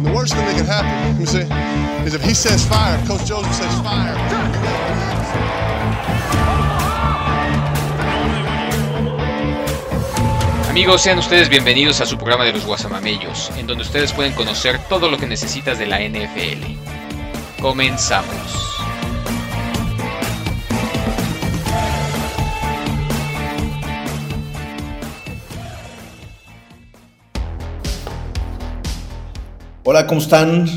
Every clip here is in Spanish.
And the worst thing that could happen, let me see, is if he says fire, Coach Joseph says fire. Amigos, sean ustedes bienvenidos a su programa de los Guasamamellos, en donde ustedes pueden conocer todo lo que necesitas de la NFL. Comenzamos. Hola, ¿cómo están?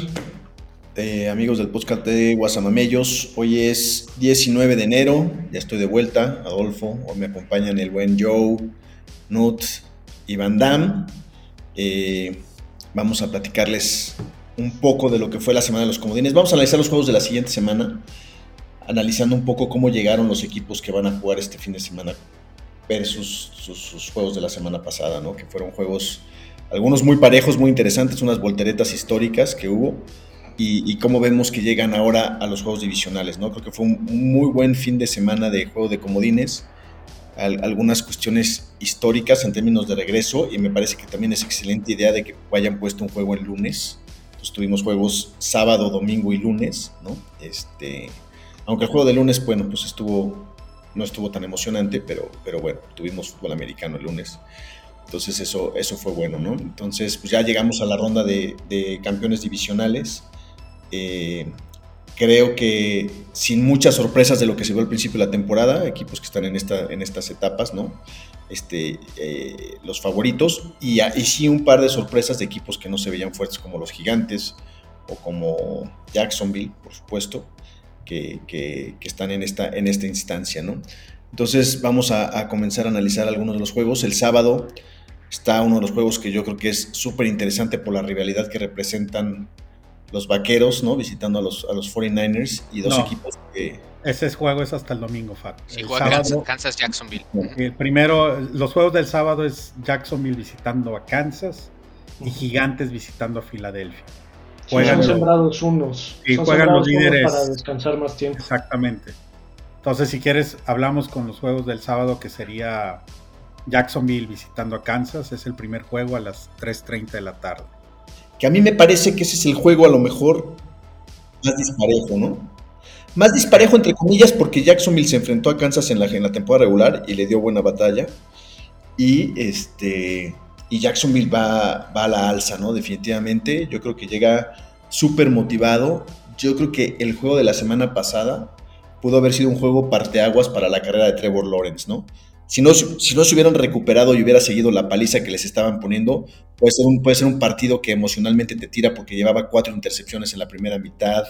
Eh, amigos del podcast de Guasamamellos. Hoy es 19 de enero, ya estoy de vuelta, Adolfo. Hoy me acompañan el buen Joe, Nut y Van Damme. Eh, vamos a platicarles un poco de lo que fue la semana de los comodines. Vamos a analizar los juegos de la siguiente semana, analizando un poco cómo llegaron los equipos que van a jugar este fin de semana versus sus, sus juegos de la semana pasada, ¿no? Que fueron juegos algunos muy parejos, muy interesantes, unas volteretas históricas que hubo y, cómo vemos que llegan ahora a los juegos divisionales, ¿no? Creo que fue un, muy buen fin de semana de juego de comodines, algunas cuestiones históricas en términos de regreso y me parece que también es excelente idea de que hayan puesto un juego el lunes. Entonces tuvimos juegos sábado, domingo y lunes, ¿no? Este, aunque el juego de lunes, bueno, pues estuvo, no estuvo tan emocionante, pero, pero bueno, tuvimos fútbol americano el lunes. Entonces eso, eso fue bueno, ¿no? Entonces pues ya llegamos a la ronda de, campeones divisionales. Eh, creo que sin muchas sorpresas de lo que se vio al principio de la temporada, equipos que están en, esta, en estas etapas, ¿no? Este, eh, los favoritos y, sí un par de sorpresas de equipos que no se veían fuertes como los gigantes o como Jacksonville, por supuesto, que, que, están en esta, en esta instancia, ¿no? Entonces vamos a, comenzar a analizar algunos de los juegos. El sábado está uno de los juegos que yo creo que es súper interesante por la rivalidad que representan los vaqueros, ¿no? Visitando a los, a los 49ers y dos equipos que... Ese juego es hasta el domingo, Fab. Sí, juega Kansas, Jacksonville. El primero, los juegos del sábado es Jacksonville visitando a Kansas y Gigantes visitando a Filadelfia. Juegan son sembrados unos. Y juegan los líderes. Para descansar más tiempo. Exactamente. Entonces, si quieres, hablamos con los juegos del sábado, que sería Jacksonville visitando a Kansas. Es el primer juego a las 3.30 de la tarde. Que a mí me parece que ese es el juego a lo mejor más disparejo, ¿no? Más disparejo entre comillas porque Jacksonville se enfrentó a Kansas en la, en la temporada regular y le dio buena batalla. Y este y Jacksonville va, va a la alza, ¿no? Definitivamente. Yo creo que llega súper motivado. Yo creo que el juego de la semana pasada pudo haber sido un juego parteaguas para la carrera de Trevor Lawrence, ¿no? Si no, si no se hubieran recuperado y hubiera seguido la paliza que les estaban poniendo, puede ser, un, puede ser un partido que emocionalmente te tira porque llevaba cuatro intercepciones en la primera mitad,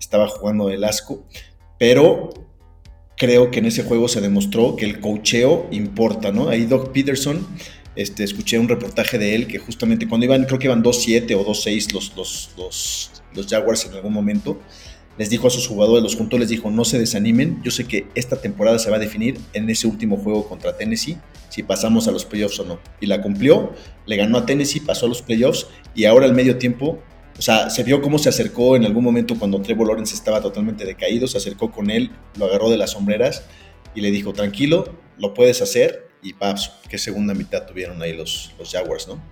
estaba jugando el asco, pero creo que en ese juego se demostró que el cocheo importa, ¿no? Ahí Doc Peterson, este, escuché un reportaje de él que justamente cuando iban, creo que iban 2-7 o 2-6 los, los, los, los Jaguars en algún momento, les dijo a sus jugadores, los juntó, les dijo, no se desanimen, yo sé que esta temporada se va a definir en ese último juego contra Tennessee, si pasamos a los playoffs o no. Y la cumplió, le ganó a Tennessee, pasó a los playoffs y ahora al medio tiempo, o sea, se vio cómo se acercó en algún momento cuando Trevor Lawrence estaba totalmente decaído, se acercó con él, lo agarró de las sombreras y le dijo, tranquilo, lo puedes hacer y paps, qué segunda mitad tuvieron ahí los, los Jaguars, ¿no?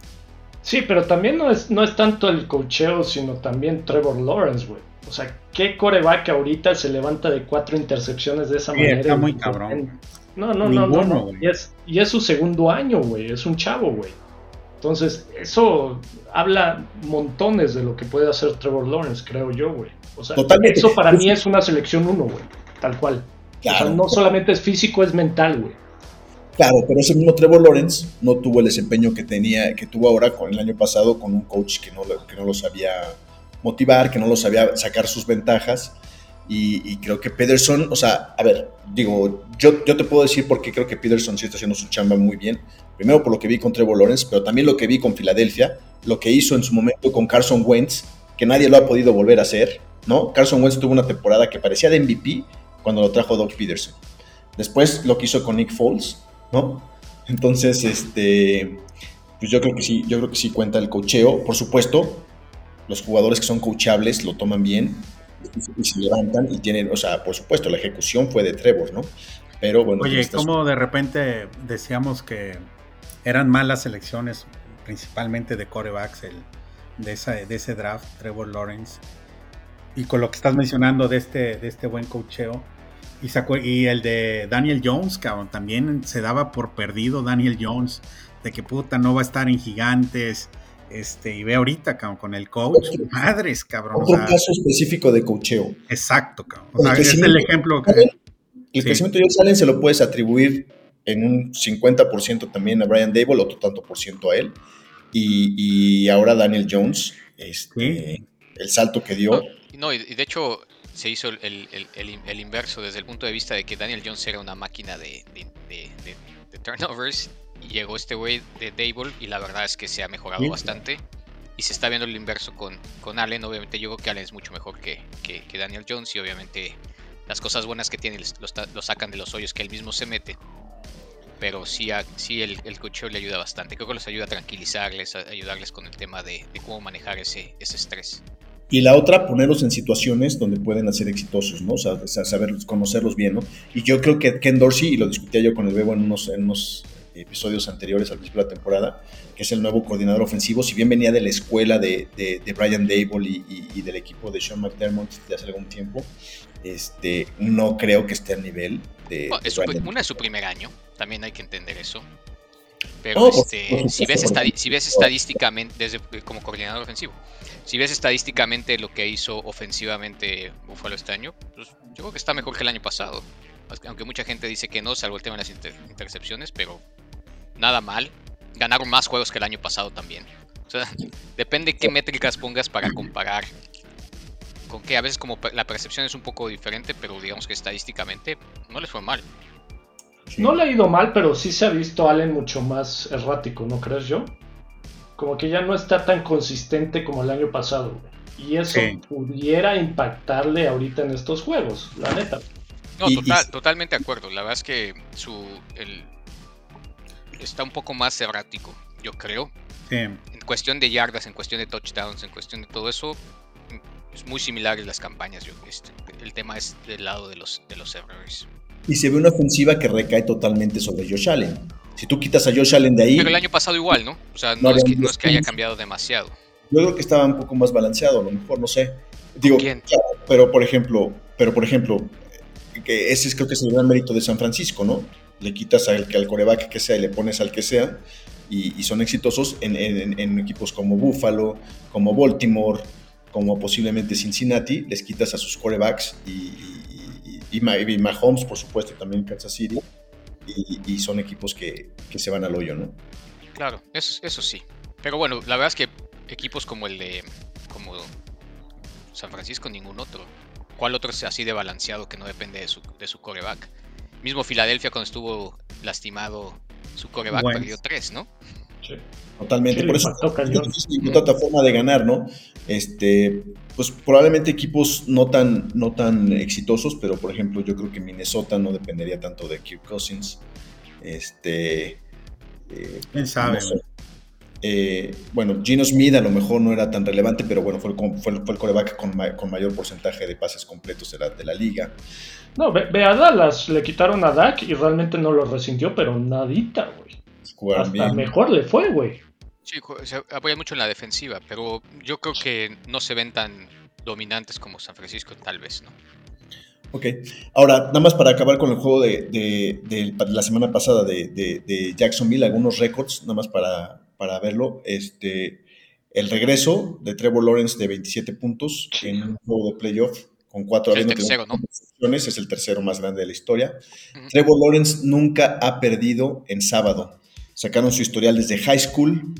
Sí, pero también no es, no es tanto el cocheo, sino también Trevor Lawrence, güey. O sea, ¿qué coreback ahorita se levanta de cuatro intercepciones de esa manera? Está muy cabrón. No, no, no, no. Y, es, y es su segundo año, güey. Es un chavo, güey. Entonces, eso habla montones de lo que puede hacer Trevor Lawrence, creo yo, güey. O sea, eso para mí es una selección uno, güey. Tal cual. o sea, no solamente es físico, es mental, güey. Claro, pero ese mismo Trevor Lawrence no tuvo el desempeño que tenía, que tuvo ahora con el año pasado con un coach que no, que no lo sabía motivar, que no lo sabía sacar sus ventajas. Y, creo que Peterson, o sea, a ver, digo, yo, yo te puedo decir por qué creo que Peterson sí está haciendo su chamba muy bien. Primero por lo que vi con Trevor Lawrence, pero también lo que vi con Filadelfia, lo que hizo en su momento con Carson Wentz, que nadie lo ha podido volver a hacer, ¿no? Carson Wentz tuvo una temporada que parecía de MVP cuando lo trajo Doug Peterson. Después lo que hizo con Nick Foles, ¿no? Entonces, este, pues yo creo que sí, yo creo que sí cuenta el cocheo. Por supuesto, los jugadores que son coachables lo toman bien y se levantan y tienen, o sea, por supuesto, la ejecución fue de Trevor, ¿no? Pero bueno. Oye, ¿cómo de repente decíamos que eran malas elecciones, principalmente de corebacks, el, de, esa, de ese draft, Trevor Lawrence. Y con lo que estás mencionando de este, de este buen cocheo. Y, sacó, y el de Daniel Jones, cabrón, también se daba por perdido Daniel Jones, de que puta no va a estar en gigantes. Este, y ve ahorita, cabrón, con el coach, madres, cabrón. Otro caso específico de cocheo. Exacto, cabrón. O sea, es el ejemplo. Que, el crecimiento de Josh Allen se lo puedes atribuir en un 50% también a Brian Dable, otro tanto por ciento a él. Y, y ahora Daniel Jones, este, el salto que dio. No, y de hecho se hizo el, el, el, inverso desde el punto de vista de que Daniel Jones era una máquina de, de, de, turnovers y llegó este güey de Dable y la verdad es que se ha mejorado bastante y se está viendo el inverso con, con Allen. Obviamente yo creo que Allen es mucho mejor que, que, que Daniel Jones y obviamente las cosas buenas que tiene lo, sacan de los hoyos que él mismo se mete pero sí, sí el, el cocheo le ayuda bastante. Creo que les ayuda a tranquilizarles, a ayudarles con el tema de, cómo manejar ese, ese, estrés. Y la otra, ponerlos en situaciones donde pueden ser exitosos, ¿no? O sea, saber conocerlos bien, ¿no? Y yo creo que Ken Dorsey, y lo discutía yo con el Bebo en unos, en unos episodios anteriores al principio de la temporada, que es el nuevo coordinador ofensivo, si bien venía de la escuela de, de, Brian Dable y, y, del equipo de Sean McDermott de hace algún tiempo, este, no creo que esté al nivel de... una es su primer año, también hay que entender eso. Pero este, si, ves si ves estadísticamente, desde, como coordinador ofensivo, si ves estadísticamente lo que hizo ofensivamente Buffalo este año, pues yo creo que está mejor que el año pasado. Aunque mucha gente dice que no, salvo el tema de las intercepciones, pero nada mal. Ganaron más juegos que el año pasado también. O sea, depende qué métricas pongas para comparar con que a veces como la percepción es un poco diferente, pero digamos que estadísticamente no les fue mal. No le ha ido mal, pero sí se ha visto Allen mucho más errático, ¿no crees yo? Como que ya no está tan consistente como el año pasado. Y eso pudiera impactarle ahorita en estos juegos, la neta. No, totalmente de acuerdo. La verdad es que su está un poco más errático, yo creo. En cuestión de yardas, en cuestión de touchdowns, en cuestión de todo eso, es muy similar en las campañas. Yo, este, el tema es del lado de los, de los errores. Y se ve una ofensiva que recae totalmente sobre Josh Allen. Si tú quitas a Josh Allen de ahí. Pero el año pasado igual, ¿no? O sea, no, es, que, no es que haya cambiado demasiado. Yo creo que estaba un poco más balanceado, a lo mejor, no sé. Digo, ¿Quién? pero por ejemplo, pero por ejemplo, que ese es, creo que es el gran mérito de San Francisco, ¿no? Le quitas al, al coreback que sea y le pones al que sea, y, son exitosos en, en, equipos como Buffalo, como Baltimore, como posiblemente Cincinnati, les quitas a sus corebacks y, y, Mahomes, por supuesto, también Kansas City, y, son equipos que, que, se van al hoyo, ¿no? Claro, eso, eso sí. Pero bueno, la verdad es que equipos como el de como San Francisco, ningún otro. ¿Cuál otro es así de balanceado que no depende de su, de su coreback? Mismo Filadelfia cuando estuvo lastimado su coreback perdió tres, ¿no? Sí. Totalmente, por eso es otra forma de ganar, ¿no? Este, pues probablemente equipos no tan, no tan exitosos, pero por ejemplo yo creo que Minnesota no dependería tanto de Kirk Cousins. Este, eh, ¿Quién sabe? Eh, bueno, Gino Smith a lo mejor no era tan relevante, pero bueno, fue, fue, el coreback con, con, mayor porcentaje de pases completos de la, de la liga. No, ve, a Dallas, le quitaron a Dak y realmente no lo resintió, pero nadita, güey. Hasta mejor le fue, güey. Sí, se apoya mucho en la defensiva, pero yo creo que no se ven tan dominantes como San Francisco, tal vez, ¿no? Ok, ahora, nada más para acabar con el juego de, la semana pasada de, Jacksonville, algunos récords, nada más para, para verlo. Este, el regreso de Trevor Lawrence de 27 puntos en un juego de playoff con cuatro es el tercero, ¿no? es el tercero más grande de la historia. Trevor Lawrence nunca ha perdido en sábado. Sacaron su historial desde high school,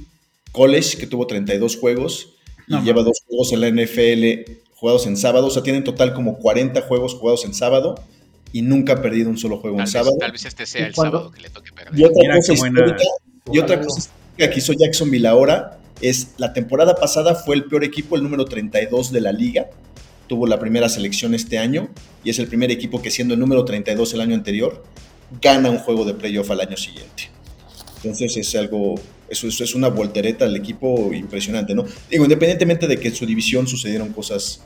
College, que tuvo 32 juegos y lleva dos juegos en la NFL jugados en sábado. O sea, tiene en total como 40 juegos jugados en sábado y nunca ha perdido un solo juego en sábado. Tal vez este sea el sábado que le toque perder. Y otra cosa histórica, y otra cosa que hizo Jacksonville ahora es la temporada pasada fue el peor equipo, el número 32 de la liga. Tuvo la primera selección este año y es el primer equipo que siendo el número 32 el año anterior gana un juego de playoff al año siguiente. Entonces es algo, eso, es una voltereta al equipo impresionante, ¿no? Digo, independientemente de que en su división sucedieron cosas,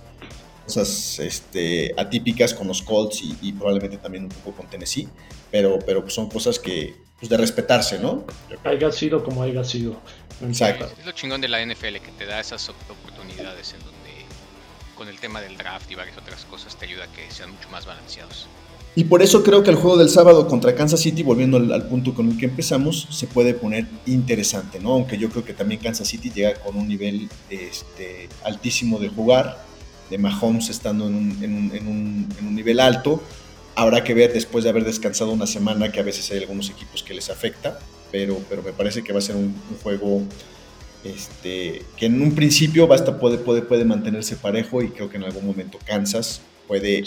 cosas este, atípicas con los Colts y, probablemente también un poco con Tennessee, pero, pero son cosas que, pues de respetarse, ¿no? Haya sido como haya sido. Exacto. Es lo chingón de la NFL que te da esas oportunidades en donde con el tema del draft y varias otras cosas te ayuda a que sean mucho más balanceados. Y por eso creo que el juego del sábado contra Kansas City, volviendo al, punto con el que empezamos, se puede poner interesante, ¿no? Aunque yo creo que también Kansas City llega con un nivel este, altísimo de jugar, de Mahomes estando en un, nivel alto. Habrá que ver después de haber descansado una semana, que a veces hay algunos equipos que les afecta, pero, pero me parece que va a ser un, juego este, que en un principio basta, puede, puede, puede mantenerse parejo y creo que en algún momento Kansas puede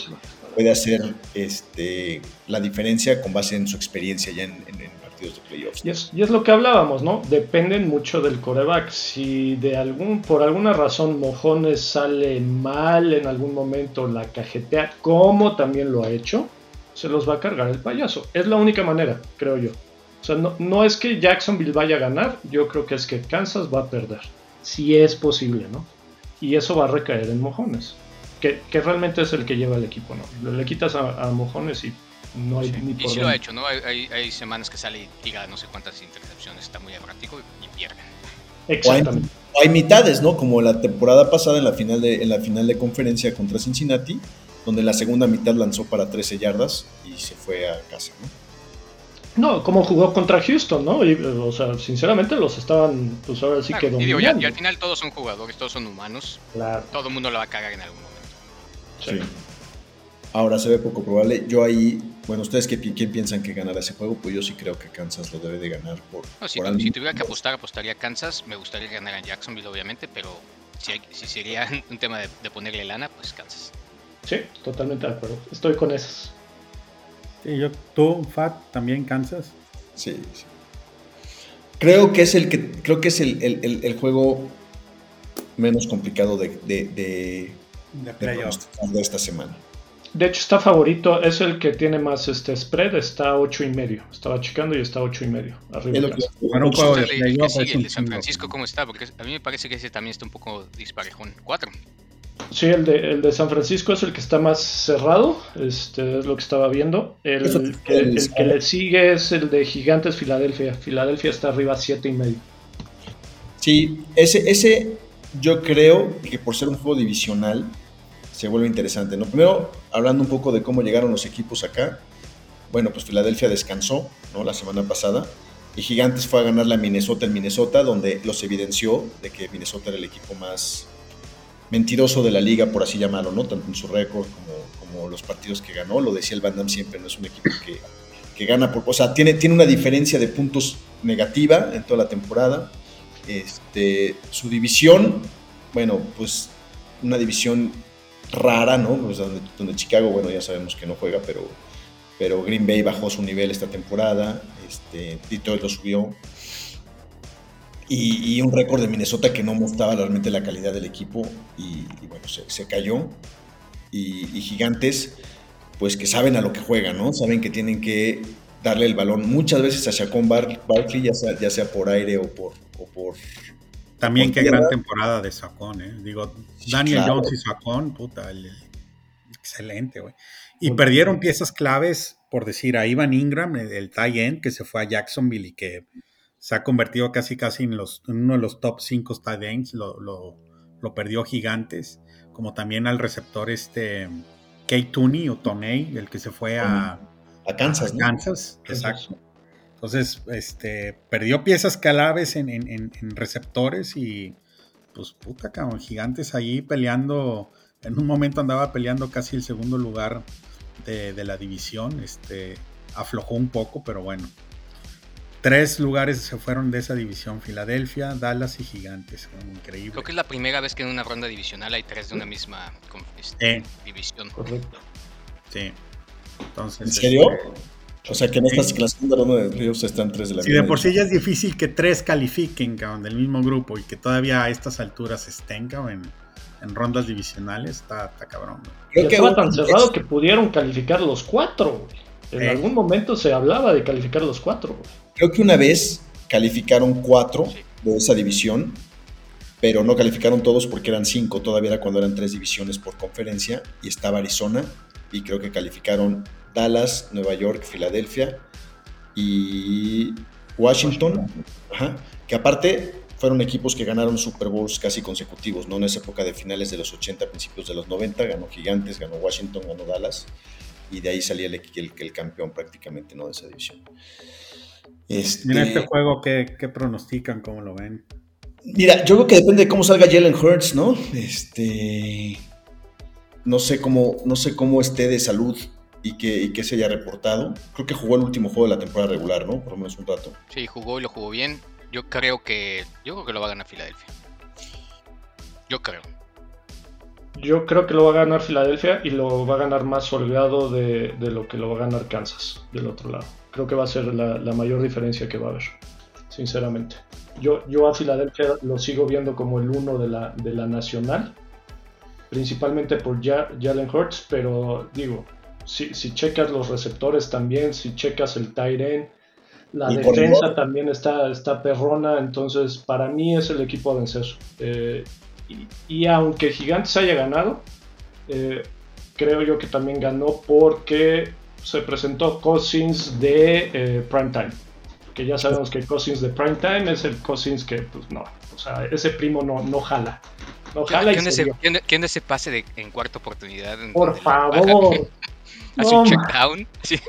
puede hacer este, la diferencia con base en su experiencia ya en, partidos de playoffs. Y es, y es, lo que hablábamos, ¿no? Dependen mucho del coreback. Si de algún, por alguna razón Mojones sale mal en algún momento, la cajetea, como también lo ha hecho, se los va a cargar el payaso. Es la única manera, creo yo. O sea, no, no es que Jacksonville vaya a ganar, yo creo que es que Kansas va a perder. Si es posible, ¿no? Y eso va a recaer en Mojones que, realmente es el que lleva el equipo, ¿no? Le, quitas a, mojones y no hay ni por Y sí lo ha hecho, ¿no? Hay, hay, semanas que sale y tira no sé cuántas intercepciones, está muy errático y, pierde. Exactamente. O hay, mitades, ¿no? Como la temporada pasada en la final de, en la final de conferencia contra Cincinnati, donde la segunda mitad lanzó para 13 yardas y se fue a casa, ¿no? No, como jugó contra Houston, ¿no? o sea, sinceramente los estaban, pues ahora sí que dominando. Y, y, al final todos son jugadores, todos son humanos. Claro. Todo el mundo lo va a cagar en algún momento. Sí. Ahora se ve poco probable. Yo ahí, bueno, ¿ustedes qué, quién piensan que ganará ese juego? Pues yo sí creo que Kansas lo debe de ganar por. si, si, tuviera que apostar, apostaría a Kansas. Me gustaría ganar a Jacksonville, obviamente, pero si, si sería un tema de, ponerle lana, pues Kansas. Sí, totalmente de acuerdo. Estoy con esos. Sí, yo, tú, Fat, también Kansas. Sí, sí. Creo que es el que creo que es el, el, el, juego menos complicado de, de de, esta semana. De hecho, está favorito, es el que tiene más este spread, está 8 y medio. Estaba checando y está 8 y medio. Arriba. el de San Francisco cómo está? Porque a mí me parece que ese también está un poco disparejón. 4. Sí, el de, el de San Francisco es el que está más cerrado, este es lo que estaba viendo. El, que, el que le sigue es el de Gigantes Filadelfia. Filadelfia está arriba 7 y medio. Sí, ese, ese yo creo que por ser un juego divisional, se vuelve interesante. ¿no? Primero, hablando un poco de cómo llegaron los equipos acá. Bueno, pues Filadelfia descansó ¿no? la semana pasada y Gigantes fue a ganar la Minnesota en Minnesota, donde los evidenció de que Minnesota era el equipo más mentiroso de la liga, por así llamarlo, ¿no? tanto en su récord como, como los partidos que ganó. Lo decía el Van Damme siempre, no es un equipo que, que gana por... O sea, tiene, tiene una diferencia de puntos negativa en toda la temporada. Este, su división, bueno, pues una división rara, ¿no? Pues donde, Chicago, bueno, ya sabemos que no juega, pero, pero Green Bay bajó su nivel esta temporada, este, Detroit lo subió. Y, un récord de Minnesota que no mostraba realmente la calidad del equipo y, bueno, se, cayó. Y, Gigantes, pues que saben a lo que juegan, ¿no? Saben que tienen que darle el balón muchas veces a Chacón Barkley, ya sea, ya sea por aire o por, o por también qué gran temporada de Sacón, ¿eh? Digo, Daniel Jones y Sacón, puta, excelente, güey. Y perdieron piezas claves, por decir, a Ivan Ingram, el, el tie end, que se fue a Jacksonville y que se ha convertido casi casi en, los, uno de los top 5 tight ends, lo, lo, perdió Gigantes, como también al receptor este Kate Tooney o Toney, el que se fue a, a Kansas. Kansas, exacto. Entonces, este, perdió piezas claves en, en, receptores y, pues, puta, cabrón, gigantes ahí peleando. En un momento andaba peleando casi el segundo lugar de, la división. Este, aflojó un poco, pero bueno. Tres lugares se fueron de esa división: Filadelfia, Dallas y Gigantes. Increíble. Creo que es la primera vez que en una ronda divisional hay tres de una misma este, división. Correcto. Sí. Entonces, ¿En serio? Este, o sea que en estas clasificaciones de playoffs están tres de la Si de por sí ya es difícil que tres califiquen, cabrón, del mismo grupo y que todavía a estas alturas estén, cabrón, en, rondas divisionales, está, está cabrón. Creo que estaba tan cerrado que pudieron calificar los cuatro, En eh. algún momento se hablaba de calificar los cuatro, Creo que una vez calificaron cuatro de esa división, pero no calificaron todos porque eran cinco, todavía era cuando eran tres divisiones por conferencia, y estaba Arizona, y creo que calificaron Dallas, Nueva York, Filadelfia y Washington. que aparte fueron equipos que ganaron Super Bowls casi consecutivos, ¿no? En esa época de finales de los 80, principios de los 90, ganó Gigantes, ganó Washington, ganó Dallas, y de ahí salía el, el, el campeón prácticamente, ¿no? De esa división. Este... En este juego, ¿qué, ¿qué, pronostican? ¿Cómo lo ven? Mira, yo creo que depende de cómo salga Jalen Hurts, ¿no? Este. No sé cómo, no sé cómo esté de salud y que, y que se haya reportado. Creo que jugó el último juego de la temporada regular, ¿no? Por lo menos un rato. Sí, jugó y lo jugó bien. Yo creo que. Yo creo que lo va a ganar Filadelfia. Yo creo. Yo creo que lo va a ganar Filadelfia y lo va a ganar más holgado de, lo que lo va a ganar Kansas del otro lado. Creo que va a ser la, mayor diferencia que va a haber, sinceramente. Yo, yo a Filadelfia lo sigo viendo como el uno de la, de la nacional, principalmente por Jalen Hurts, pero digo, si, si checas los receptores también, si checas el tight end, la defensa también está, está perrona, entonces para mí es el equipo a vencer. Eh, y, aunque Gigantes haya ganado, eh, creo yo que también ganó porque se presentó Cousins de eh, Primetime. Que ya sabemos que Cousins de Primetime es el Cousins que, pues no, o sea, ese primo no, no jala. No jala ¿Quién, ese, ¿quién, ese pase de, en cuarta oportunidad? Por favor. Hace un check down. Sí.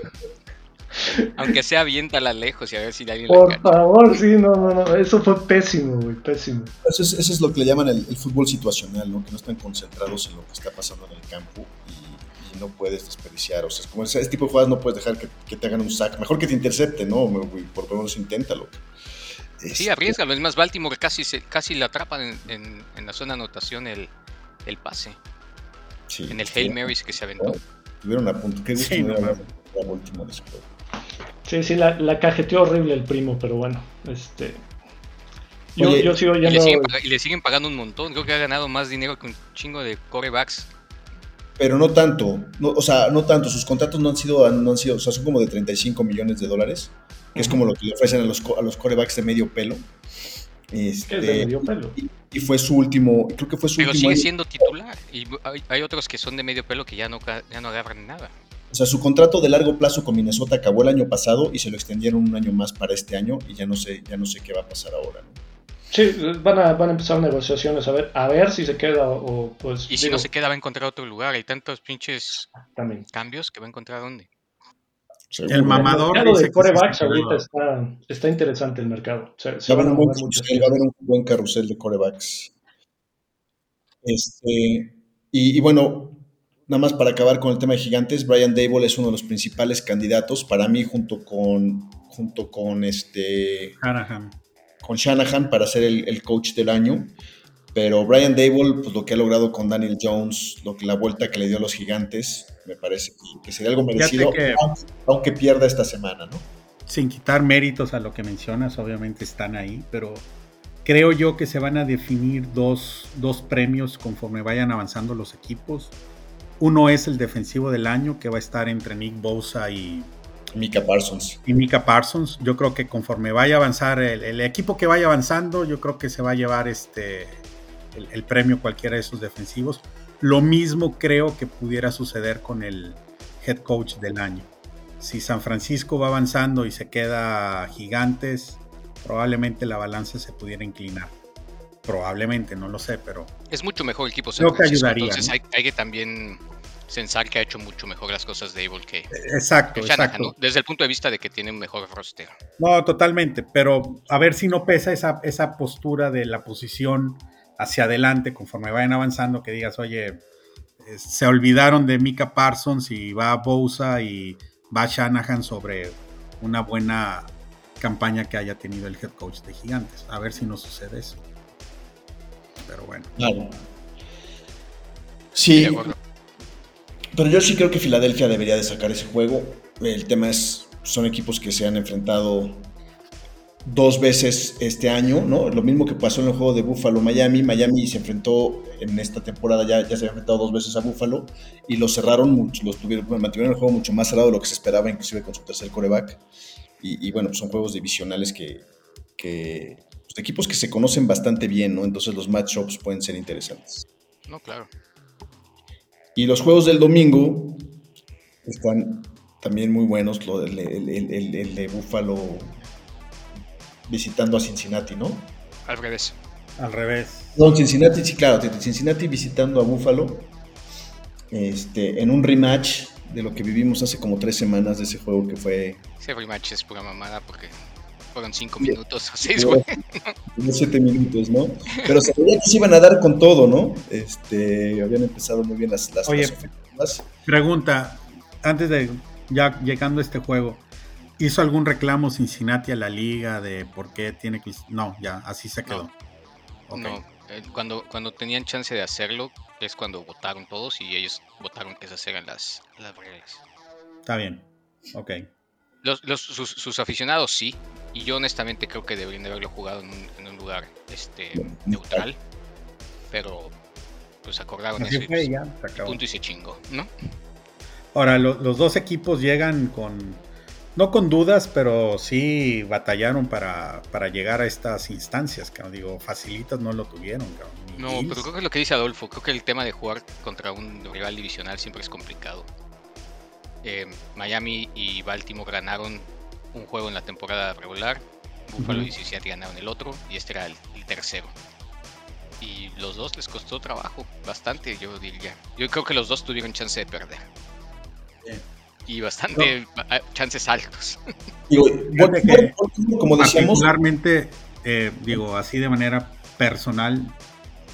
Aunque sea la lejos y a ver si alguien Por favor, sí, no, no, no. Eso fue pésimo, güey, pésimo. Eso es, eso es lo que le llaman el, fútbol situacional, ¿no? Que no están concentrados en lo que está pasando en el campo y, no puedes desperdiciar. O sea, es como ese, tipo de jugadas no puedes dejar que, te hagan un sack. Mejor que te intercepte, ¿no? Por lo menos inténtalo. Sí, este, arriesgalo. Es más, Baltimore casi, se, casi le atrapan en, la zona de anotación el, el pase. Sí, en el Hail Marys que se aventó. Tuvieron a punto. Qué gusto sí, no, después. Sí, sí, la, la, cajeteó horrible el primo, pero bueno, este. Yo, yo sigo y, le siguen, y le siguen pagando un montón. Creo que ha ganado más dinero que un chingo de corebacks. Pero no tanto, o sea, no tanto. Sus contratos no han sido, no han sido, o sea, son como de 35 millones de dólares, que es como lo que le ofrecen a los, a los corebacks de medio pelo. Este, de medio pelo? Y, fue su último, creo que fue su Pero último. Pero sigue siendo titular. Y hay, hay, otros que son de medio pelo que ya no, ya no agarran nada. O sea, su contrato de largo plazo con Minnesota acabó el año pasado y se lo extendieron un año más para este año y ya no sé, ya no sé qué va a pasar ahora. Sí, van a, van a empezar negociaciones a ver, a ver si se queda o pues. Y si no se queda va a encontrar otro lugar. Hay tantos pinches cambios que va a encontrar dónde. El mamador. El mercado de corebacks ahorita está, está, interesante el mercado. va, a haber un, buen carrusel de corebacks. Este, y, y, bueno, nada más para acabar con el tema de gigantes, Brian Dable es uno de los principales candidatos para mí junto con junto con este Shanahan. con Shanahan para ser el, coach del año. Pero Brian Dable, pues lo que ha logrado con Daniel Jones, lo que la vuelta que le dio a los gigantes, me parece que, sería algo merecido, aunque, pierda esta semana, ¿no? Sin quitar méritos a lo que mencionas, obviamente están ahí, pero creo yo que se van a definir dos, dos premios conforme vayan avanzando los equipos. Uno es el defensivo del año, que va a estar entre Nick Bosa y Mika Parsons. Y Mika Parsons. Yo creo que conforme vaya a avanzar, el, equipo que vaya avanzando, yo creo que se va a llevar este el, premio cualquiera de esos defensivos. Lo mismo creo que pudiera suceder con el head coach del año. Si San Francisco va avanzando y se queda gigantes, probablemente la balanza se pudiera inclinar. Probablemente, no lo sé, pero. Es mucho mejor el equipo Creo que ayudaría. Entonces hay, que también pensar que ha hecho mucho mejor las cosas de Able que. Exacto, exacto. Desde el punto de vista de que tiene un mejor roster. No, totalmente. Pero a ver si no pesa esa, esa postura de la posición hacia adelante conforme vayan avanzando, que digas, oye, eh, se olvidaron de Mika Parsons y va Bosa y va Shanahan sobre una buena campaña que haya tenido el head coach de Gigantes. A ver si no sucede eso pero bueno. Sí. Pero yo sí creo que Filadelfia debería de sacar ese juego. El tema es, son equipos que se han enfrentado dos veces este año, ¿no? Lo mismo que pasó en el juego de Buffalo Miami. Miami se enfrentó en esta temporada, ya, ya se había enfrentado dos veces a Buffalo y lo cerraron mucho, los tuvieron, mantuvieron el juego mucho más cerrado de lo que se esperaba, inclusive con su tercer coreback. Y, bueno, pues son juegos divisionales que, que, equipos que se conocen bastante bien, ¿no? Entonces los matchups pueden ser interesantes. No, claro. Y los juegos del domingo están también muy buenos. el, de Buffalo visitando a Cincinnati, ¿no? Al revés. Al revés. No, Cincinnati, sí, claro, Cincinnati visitando a Buffalo este, en un rematch de lo que vivimos hace como tres semanas de ese juego que fue. Ese rematch es pura mamada porque fueron cinco minutos o seis, güey. siete minutos, ¿no? Pero se veía que se iban a dar con todo, ¿no? Este, habían empezado muy bien las, las, Oye, Pregunta, antes de ya llegando a este juego, ¿hizo algún reclamo Cincinnati a la liga de por qué tiene que... No, ya, así se quedó. No, eh, cuando, cuando tenían chance de hacerlo es cuando votaron todos y ellos votaron que se hagan las, las reglas. Está bien, ok. Los, sus, aficionados sí, y yo honestamente creo que deberían de haberlo jugado en un, lugar este, neutral, pero pues acordaron eso y, punto y se chingó, ¿no? Ahora, los dos equipos llegan con, no con dudas, pero sí batallaron para, para llegar a estas instancias, que digo, facilitas no lo tuvieron. No, pero creo que es lo que dice Adolfo, creo que el tema de jugar contra un rival divisional siempre es complicado. Eh, Miami y Baltimore ganaron un juego en la temporada regular, Buffalo y Cincinnati ganaron el otro, y este era el, tercero. Y los dos les costó trabajo, bastante, yo diría. Yo creo que los dos tuvieron chance de perder y bastante chances altos. Digo, como particularmente, eh, digo, así de manera personal,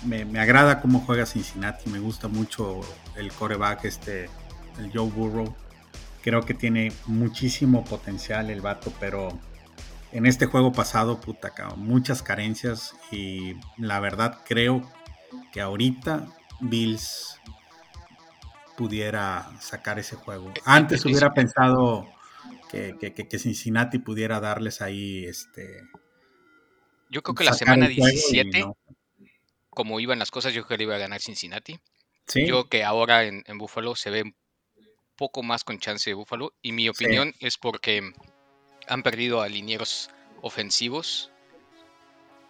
me, agrada cómo juega Cincinnati, me gusta mucho el coreback, este, el Joe Burrow. Creo que tiene muchísimo potencial el vato, pero en este juego pasado, puta, muchas carencias y la verdad creo que ahorita Bills pudiera sacar ese juego. Antes hubiera pensado que, que, Cincinnati pudiera darles ahí este. Yo creo que la semana 17, como iban las cosas, yo creo que iba a ganar Cincinnati. Yo creo que ahora en, en Buffalo se ve un poco más con chance de Buffalo. Y mi opinión es porque han perdido a linieros ofensivos.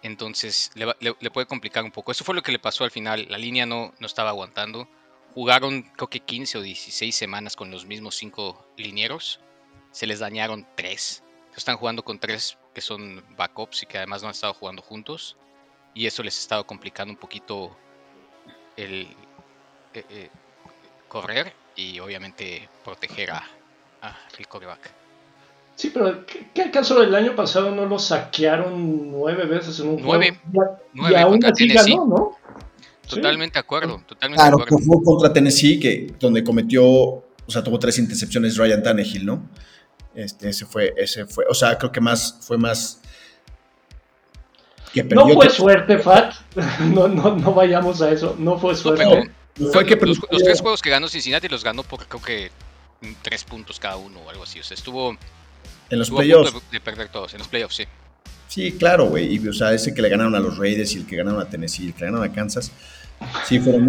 Entonces le, le, puede complicar un poco. Eso fue lo que le pasó al final. La línea no, no estaba aguantando jugaron creo que 15 o 16 semanas con los mismos cinco linieros. Se les dañaron tres. Están jugando con tres que son backups y que además no han estado jugando juntos. Y eso les ha estado complicando un poquito el eh, eh, correr y obviamente proteger a, a el coreback. Sí, pero ¿qué, acaso el año pasado no lo saquearon nueve veces en un nueve, juego? Nueve, y aún así ganó, ¿no? Totalmente de acuerdo, totalmente claro, que fue contra Tennessee, que, donde cometió, o sea, tuvo tres intercepciones Ryan Tannehill, ¿no? Este, ese fue, ese fue, o sea, creo que más, fue más... no fue suerte, Fat, no, no, no vayamos a eso, no fue suerte. fue que los, tres juegos que ganó Cincinnati los ganó por creo que tres puntos cada uno o algo así, o sea, estuvo... En los playoffs. De, perder todos, en los playoffs, sí. Sí, claro, güey. Y, o sea, ese que le ganaron a los Raiders y el que ganaron a Tennessee y el que ganaron a Kansas. Sí, fueron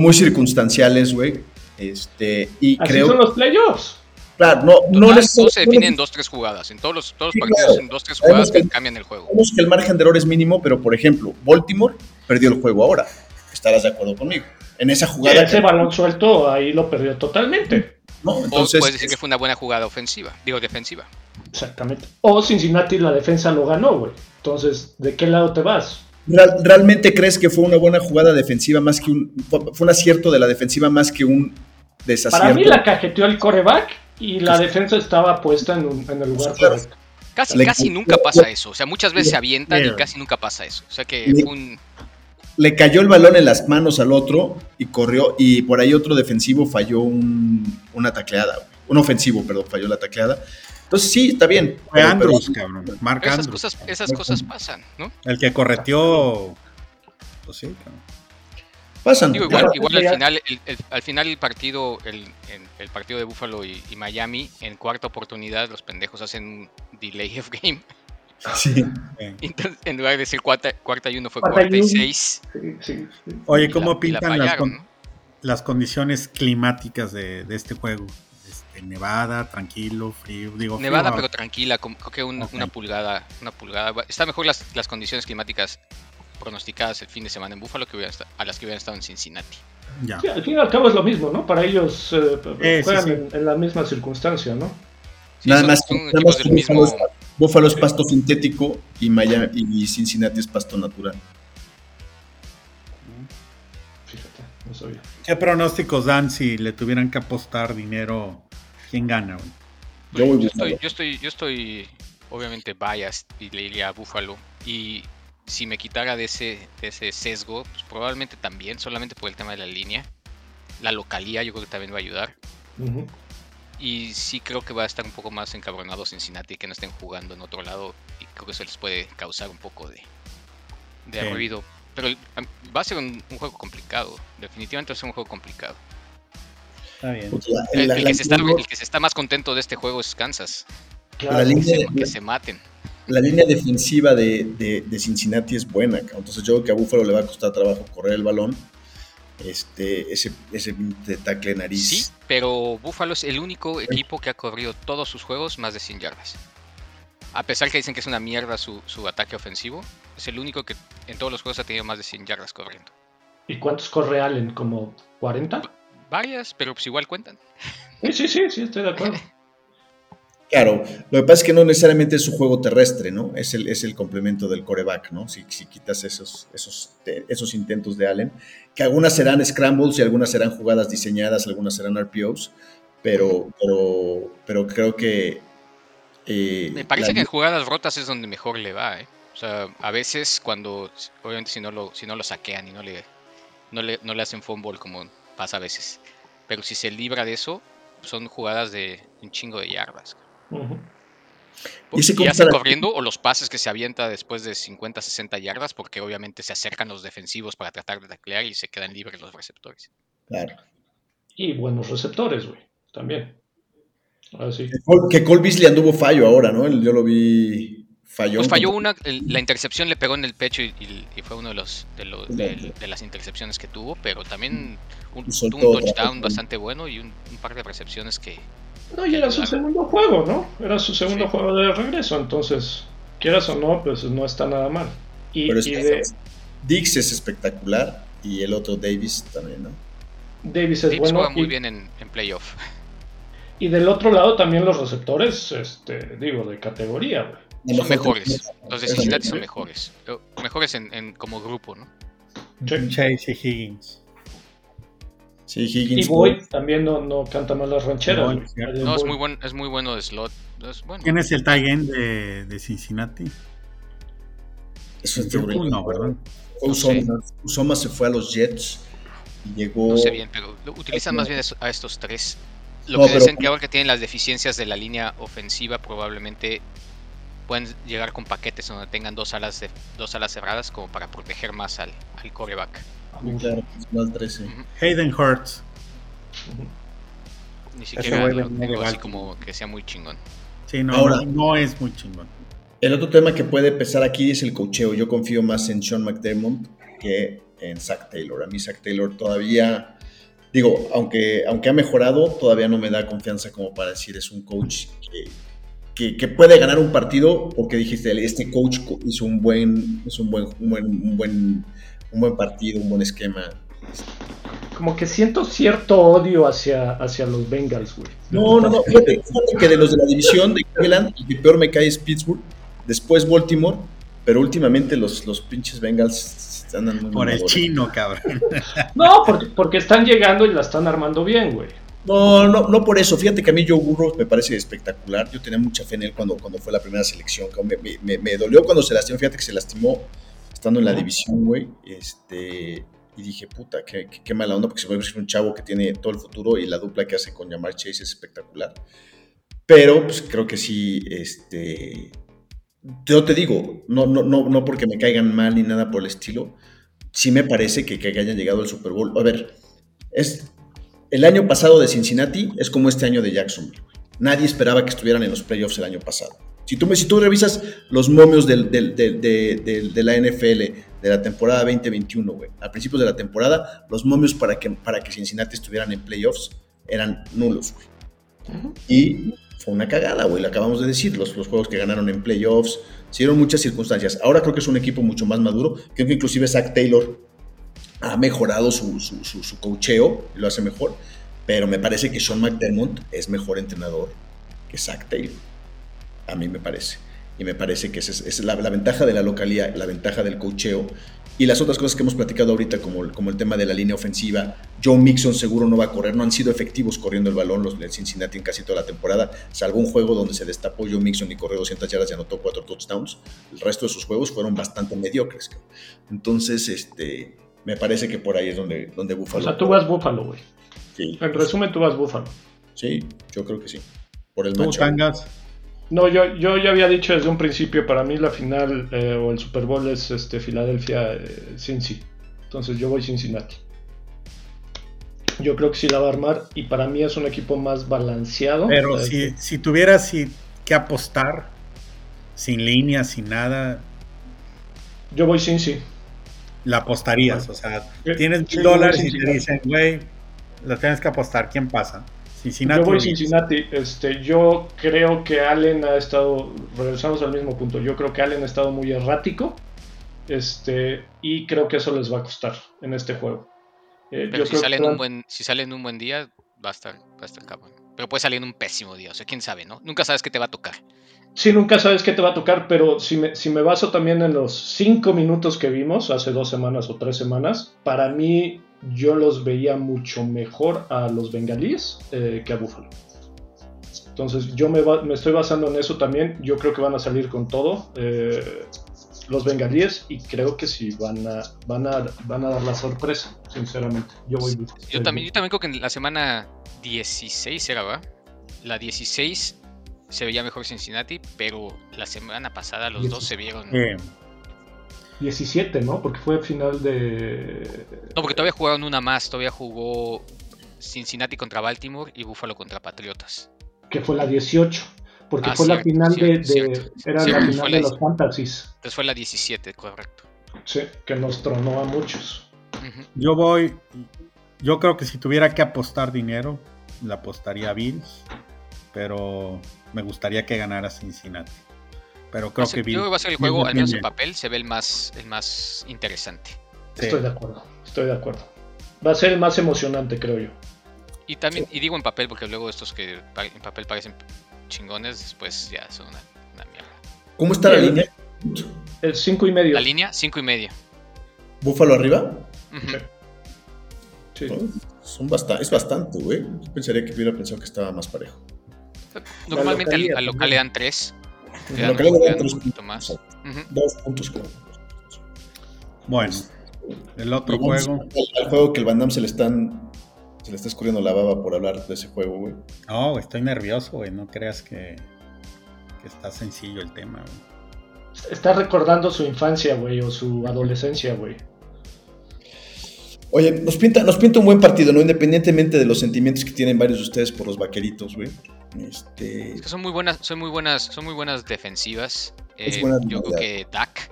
muy, circunstanciales, güey. Este, y Así creo... son los playoffs. Claro, no, no les, Todos se definen en dos, tres jugadas. En todos los, todos los partidos, en dos, tres jugadas que, cambian el juego. Sabemos que el margen de error es mínimo, pero por ejemplo, Baltimore perdió el juego ahora. Estarás de acuerdo conmigo. En esa jugada. ese balón suelto ahí lo perdió totalmente. No, entonces. O puedes decir que fue una buena jugada ofensiva, digo defensiva. Exactamente. O Cincinnati la defensa lo ganó, güey. Entonces, ¿de qué lado te vas? ¿Realmente crees que fue una buena jugada defensiva más que un. fue un acierto de la defensiva más que un desacierto? Para mí la cajeteó el coreback y la defensa estaba puesta en, el lugar correcto. Casi, casi nunca pasa eso. O sea, muchas veces se avientan y casi nunca pasa eso. O sea que fue un. Le cayó el balón en las manos al otro y corrió. Y por ahí otro defensivo falló un, una tacleada. Un ofensivo, perdón, falló la tacleada. Entonces sí, está bien. Fue Andrews, cabrón. Mark esas Cosas, esas cosas pasan, ¿no? El que correteó. Pues sí, cabrón. Pasan. igual, igual al final, el, al final el partido, el, el partido de Buffalo y, Miami, en cuarta oportunidad, los pendejos hacen un delay of game. Sí. Entonces, en lugar de ser cuarta, cuarta y uno fue cuarta, y seis. Oye, ¿cómo pintan las, las, condiciones climáticas de, de este juego? Nevada, tranquilo, frío. Digo, Nevada, pero tranquila, creo que una pulgada, una pulgada. Está mejor las, las, condiciones climáticas pronosticadas el fin de semana en Búfalo que a las que hubieran estado en Cincinnati. Ya. al fin y al cabo es lo mismo, ¿no? Para ellos eh, juegan En, la misma circunstancia, ¿no? nada más, Buffalo es pasto sintético y, Miami, y Cincinnati es pasto natural. Fíjate, no sabía. ¿Qué pronósticos dan si le tuvieran que apostar dinero? ¿Quién gana? Pues yo, estoy, yo, estoy, yo estoy obviamente biased y le iría a Buffalo. Y si me quitara de ese, ese sesgo, pues probablemente también, solamente por el tema de la línea. La localía yo creo que también va a ayudar. Y sí creo que va a estar un poco más encabronado Cincinnati que no estén jugando en otro lado. Y creo que eso les puede causar un poco de, de ruido. Pero va a ser un, juego complicado. Definitivamente va a ser un juego complicado. Está bien. El, que se está, el, que se está, más contento de este juego es Kansas. la línea, que se maten. La línea defensiva de, de, Cincinnati es buena. Entonces yo creo que a Buffalo le va a costar trabajo correr el balón este, ese, ese de tackle nariz. Sí, pero Buffalo es el único equipo que ha corrido todos sus juegos más de 100 yardas. A pesar que dicen que es una mierda su, ataque ofensivo, es el único que en todos los juegos ha tenido más de 100 yardas corriendo. ¿Y cuántos corre Allen? ¿Como 40? Varias, pero pues igual cuentan. Sí, sí, sí, sí, estoy de acuerdo. Claro, lo que pasa es que no necesariamente es su juego terrestre, ¿no? Es el, es el complemento del coreback, ¿no? Si, si quitas esos, esos, esos intentos de Allen, que algunas serán scrambles y algunas serán jugadas diseñadas, algunas serán RPOs, pero, pero, pero creo que... Eh, Me parece que en jugadas rotas es donde mejor le va, ¿eh? O sea, a veces cuando, obviamente si no lo, si no lo saquean y no le, no le, no le hacen fumble como pasa a veces, pero si se libra de eso, son jugadas de un chingo de yardas. ¿Y ya está corriendo o los pases que se avienta después de 50, 60 yardas? Porque obviamente se acercan los defensivos para tratar de taclear y se quedan libres los receptores. Claro. Y buenos receptores, güey, también. Que Cole Beasley anduvo fallo ahora, ¿no? Yo lo vi falló. Pues falló una, la intercepción le pegó en el pecho y, fue uno de los de, las intercepciones que tuvo, pero también un, un touchdown bastante bueno y un, par de recepciones que, no, y era su segundo juego, ¿no? Era su segundo juego de regreso, entonces, quieras o no, pues no está nada mal. Y, Pero es Dix es espectacular y el otro Davis también, ¿no? Davis es bueno. Juega muy bien en, playoff. Y del otro lado también los receptores, este, digo, de categoría, güey. Son mejores. Los de Cincinnati son mejores. Mejores en, como grupo, ¿no? Chase y Higgins. Sí, Higgins. Y Boyd también no, no, canta mal las rancheras. No, es muy, buen, es muy bueno de slot. ¿Quién es el tie end de, de Cincinnati? Eso es uno, ¿verdad? Usoma, se fue a los Jets y llegó. No sé bien, pero utilizan más bien a estos tres. Lo que dicen que ahora que tienen las deficiencias de la línea ofensiva, probablemente pueden llegar con paquetes donde tengan dos alas, de, dos alas cerradas como para proteger más al, al coreback. Claro, más 13. Hayden Hurts. Ni siquiera algo así como que sea muy chingón. Sí, no, Ahora, no, es muy chingón. El otro tema que puede pesar aquí es el cocheo. Yo confío más en Sean McDermott que en Zach Taylor. A mí Zach Taylor todavía, digo, aunque, aunque ha mejorado, todavía no me da confianza como para decir es un coach que, que, puede ganar un partido porque dijiste, este coach hizo un buen, hizo un buen, un buen, un buen un buen partido, un buen esquema. Como que siento cierto odio hacia, hacia los Bengals, güey. No, no, no. Fíjate, que de los de la división de Cleveland, el que peor me cae es Pittsburgh, después Baltimore, pero últimamente los, los pinches Bengals están andando Por el chino, cabrón. No, porque, porque están llegando y la están armando bien, güey. No, no, no por eso. Fíjate que a mí Joe Burrow me parece espectacular. Yo tenía mucha fe en él cuando, cuando fue la primera selección. Me, me, me dolió cuando se lastimó. Fíjate que se lastimó estando en la división, güey, este, y dije, puta, qué, qué, mala onda, porque se puede ser un chavo que tiene todo el futuro y la dupla que hace con Yamar Chase es espectacular. Pero, pues creo que sí, este, yo te digo, no, no, no, no porque me caigan mal ni nada por el estilo, sí me parece que, que hayan llegado al Super Bowl. A ver, es, el año pasado de Cincinnati es como este año de Jacksonville. Nadie esperaba que estuvieran en los playoffs el año pasado. Si tú, si tú revisas los momios de, la NFL de la temporada 2021, güey, a principios de la temporada, los momios para que, para que Cincinnati estuvieran en playoffs eran nulos, güey. Y fue una cagada, güey, lo acabamos de decir, los, los juegos que ganaron en playoffs, se dieron muchas circunstancias. Ahora creo que es un equipo mucho más maduro, creo que inclusive Zach Taylor ha mejorado su, su, su, su cocheo, lo hace mejor, pero me parece que Sean McDermott es mejor entrenador que Zach Taylor a mí me parece. y me parece que esa es, la, ventaja de la localidad, la ventaja del cocheo y las otras cosas que hemos platicado ahorita, como, como el tema de la línea ofensiva. Joe Mixon seguro no va a correr, no han sido efectivos corriendo el balón los de Cincinnati en casi toda la temporada, salvo un juego donde se destapó Joe Mixon y corrió 200 yardas y anotó 4 touchdowns. El resto de sus juegos fueron bastante mediocres. Entonces, este, me parece que por ahí es donde, donde Buffalo. O sea, tú vas Buffalo, güey. Sí. En resumen, tú vas Buffalo. Sí, yo creo que sí. Por el ¿Tú, no, yo, yo ya había dicho desde un principio, para mí la final eh, o el Super Bowl es este, Filadelfia eh, Cincy. Entonces yo voy Cincinnati. Yo creo que sí la va a armar y para mí es un equipo más balanceado. Pero si, si tuvieras que apostar sin línea, sin nada. Yo voy Cincy. La apostarías, o sea, tienes mil dólares y te dicen, güey, la tienes que apostar, ¿quién pasa? Yo voy Cincinnati. Este, yo creo que Allen ha estado. Regresamos al mismo punto. Yo creo que Allen ha estado muy errático. Este, y creo que eso les va a costar en este juego. Eh, Pero si, sale en un buen, si sale en un buen día, va a estar, va a estar cabrón. Pero puede salir en un pésimo día. O sea, quién sabe, ¿no? Nunca sabes qué te va a tocar. Sí, nunca sabes qué te va a tocar, pero si me, si me baso también en los cinco minutos que vimos hace dos semanas o tres semanas, para mí yo los veía mucho mejor a los bengalíes eh, que a Buffalo. Entonces yo me, me, estoy basando en eso también. Yo creo que van a salir con todo eh, los bengalíes y creo que sí van a, van a, van a dar la sorpresa, sinceramente. Yo, voy, yo, también, yo también creo que en la semana 16 era, ¿verdad? La 16 se veía mejor Cincinnati, pero la semana pasada los dos se vieron... 17, ¿no? Porque fue final de. No, porque todavía jugaron una más. Todavía jugó Cincinnati contra Baltimore y Buffalo contra Patriotas. Que fue la 18. Porque ah, fue la final de, Era la final de los Fantasies. Entonces fue la 17, correcto. Sí, que nos tronó a muchos. Yo voy. Yo creo que si tuviera que apostar dinero, la apostaría a Bills. Pero me gustaría que ganara Cincinnati. Pero creo que Yo creo que va a ser el juego, al menos en papel, se ve el más, el más interesante. Estoy de acuerdo, estoy de acuerdo. Va a ser el más emocionante, creo yo. Y también, y digo en papel porque luego estos que en papel parecen chingones, después ya son una, mierda. ¿Cómo está la línea? El 5 y medio. La línea, 5 y medio. ¿Búfalo arriba? Sí. son bastante, es bastante, güey. pensaría que hubiera pensado que estaba más parejo. Normalmente al, local le dan 3 lo que le tres puntos más. Dos puntos Bueno, el otro juego. El, juego que el Van Damme se le están. Se le está escurriendo la baba por hablar de ese juego, güey. No, estoy nervioso, güey. No creas que, que está sencillo el tema, güey. Está recordando su infancia, güey, o su adolescencia, güey. Oye, nos pinta, nos pinta un buen partido, ¿no? Independientemente de los sentimientos que tienen varios de ustedes por los vaqueritos, güey. Este... Es que son muy buenas, son muy buenas, son muy buenas defensivas. Eh, yo creo que Dak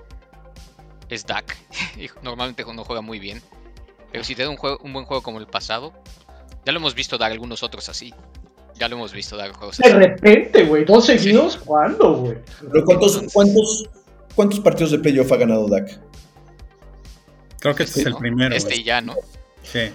es Dak. Normalmente no juega muy bien. Pero si te da un, juego, un buen juego como el pasado, ya lo hemos visto dar algunos otros así. Ya lo hemos visto dar juegos así. De repente, güey, dos seguidos, ¿cuándo, güey? cuántos, cuántos, cuántos partidos de playoff ha ganado Dak? Creo que este es el primero. Este ya, ¿no? Sí.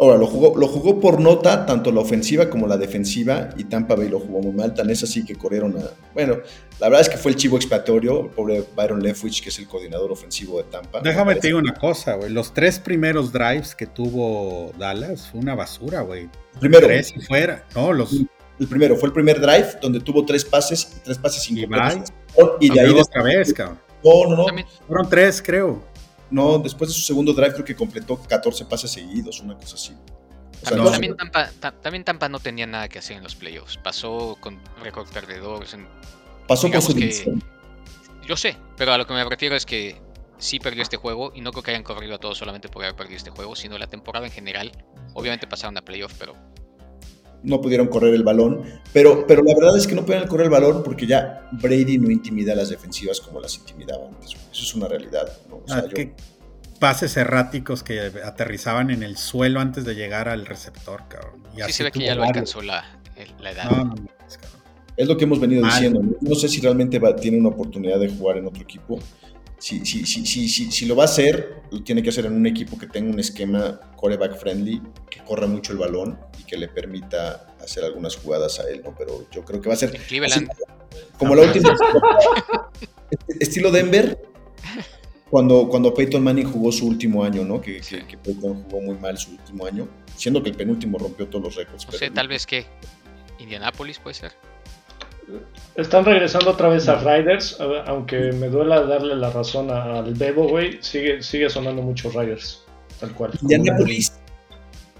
Ahora, lo jugó, lo jugó por nota, tanto la ofensiva como la defensiva, y Tampa Bay lo jugó muy mal, tan es así que corrieron a... Bueno, la verdad es que fue el chivo expiatorio, el pobre Byron Leftwich, que es el coordinador ofensivo de Tampa. Déjame te digo una cosa, güey, los tres primeros drives que tuvo Dallas fue una basura, güey. Primero. Tres y fuera, no, los... El primero, fue el primer drive donde tuvo tres pases, tres pases incompletos. Y, y de ahí... Otra vez, cabrón. No, no, no. Fueron tres, creo. No, después de su segundo drive creo que completó 14 pases seguidos, una cosa así. también, Tampa, no tenía nada que hacer en los playoffs. Pasó con récord perdedores. Pasó con su Yo sé, pero a lo que me refiero es que sí perdió este juego y no creo que hayan corrido a todos solamente por haber perdido este juego, sino la temporada en general. Obviamente pasaron a playoffs, pero no pudieron correr el balón, pero, pero la verdad es que no pudieron correr el balón porque ya Brady no intimida a las defensivas como las intimidaba antes. Eso es una realidad. Ah, pases erráticos que aterrizaban en el suelo antes de llegar al receptor, cabrón. sí se ve que ya lo alcanzó la, edad. es lo que hemos venido diciendo. No sé si realmente tiene una oportunidad de jugar en otro equipo, si, si, si, si, si, lo va a hacer, lo tiene que hacer en un equipo que tenga un esquema coreback friendly, que corra mucho el balón y que le permita hacer algunas jugadas a él, ¿no? Pero yo creo que va a ser como la última estilo Denver cuando, cuando Peyton Manning jugó su último año, ¿no? Que, que, Peyton jugó muy mal su último año, siendo que el penúltimo rompió todos los récords. No sé, tal vez que Indianapolis puede ser. Están regresando otra vez a Riders, aunque me duela darle la razón al Bebo, güey, sigue, sigue sonando mucho Riders, tal cual. Indianapolis,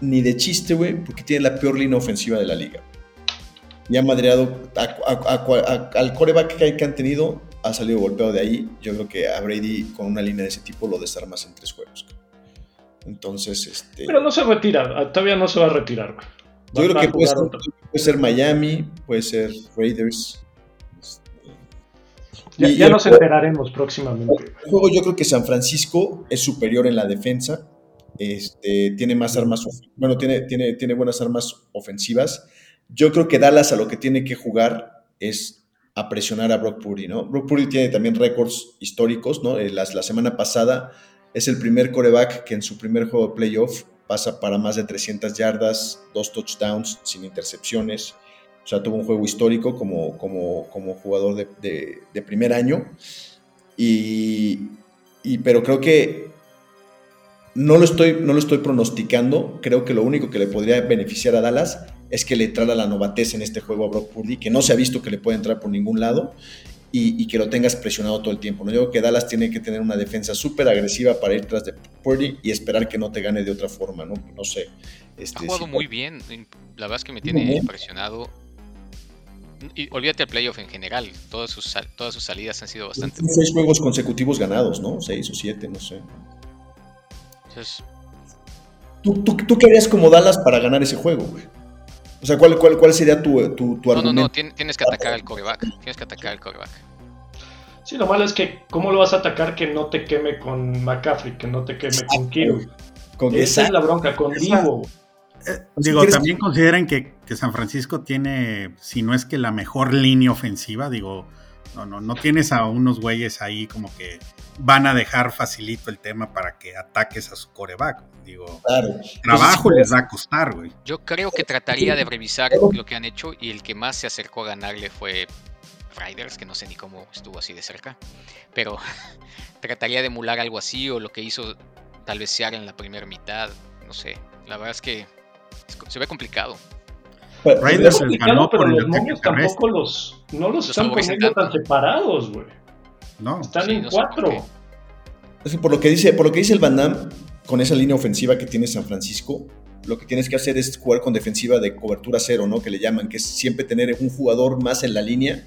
ni de chiste, güey, porque tiene la peor línea ofensiva de la liga. Y ha madreado al coreback que han tenido, ha salido golpeado de ahí. Yo creo que a Brady con una línea de ese tipo lo desarmas en tres juegos. Entonces, este. Pero no se retira, todavía no se va a retirar, güey. Yo creo que puede ser, Miami, puede ser Raiders. Ya, nos enteraremos próximamente. El juego yo creo que San Francisco es superior en la defensa. Este, tiene más armas, bueno, tiene, tiene, tiene buenas armas ofensivas. Yo creo que Dallas a lo que tiene que jugar es a presionar a Brock Purdy, ¿no? Brock Purdy tiene también récords históricos, ¿no? Eh, la, la semana pasada es el primer coreback que en su primer juego de playoff pasa para más de 300 yardas, dos touchdowns sin intercepciones. O sea, tuvo un juego histórico como, como, como jugador de, primer año. Y, y, pero creo que no lo, estoy, no lo estoy pronosticando. Creo que lo único que le podría beneficiar a Dallas es que le entrara la novatez en este juego a Brock Purdy, que no se ha visto que le puede entrar por ningún lado y, que lo tengas presionado todo el tiempo. ¿no? Creo que Dallas tiene que tener una defensa súper agresiva para ir tras de Purdy y esperar que no te gane de otra forma, ¿no? No sé. Este, ha jugado muy bien, la verdad es que me tiene impresionado. Y olvídate el playoff en general, todas sus, todas sus salidas han sido bastante... Seis juegos consecutivos ganados, ¿no? Seis o siete, no sé. Entonces... ¿Tú, tú, tú qué harías como Dallas para ganar ese juego, güey? O sea, ¿cuál, cuál, cuál sería tu, tu, tu no, argumento? No, no, tienes que atacar al coreback. Tienes que atacar al coreback. Sí, lo malo es que, ¿cómo lo vas a atacar que no te queme con McCaffrey, que no te queme con Kiro? esa, es la bronca, con Divo. Eh, digo, también consideren que, que, San Francisco tiene, si no es que la mejor línea ofensiva, digo, no, no, no tienes a unos güeyes ahí como que van a dejar facilito el tema para que ataques a su coreback. Digo, trabajo les va a costar, güey. Yo creo que trataría de revisar lo que han hecho y el que más se acercó a ganarle fue Riders, que no sé ni cómo estuvo así de cerca, pero trataría de emular algo así o lo que hizo tal vez Seattle en la primera mitad, no sé. La verdad es que se ve complicado. Raiders ganó pero los momios tampoco los, no los, están poniendo tan separados, güey. No. Están en cuatro. por lo que dice, por lo que dice el Van Damme, con esa línea ofensiva que tiene San Francisco, lo que tienes que hacer es jugar con defensiva de cobertura cero, ¿no? Que le llaman, que es siempre tener un jugador más en la línea.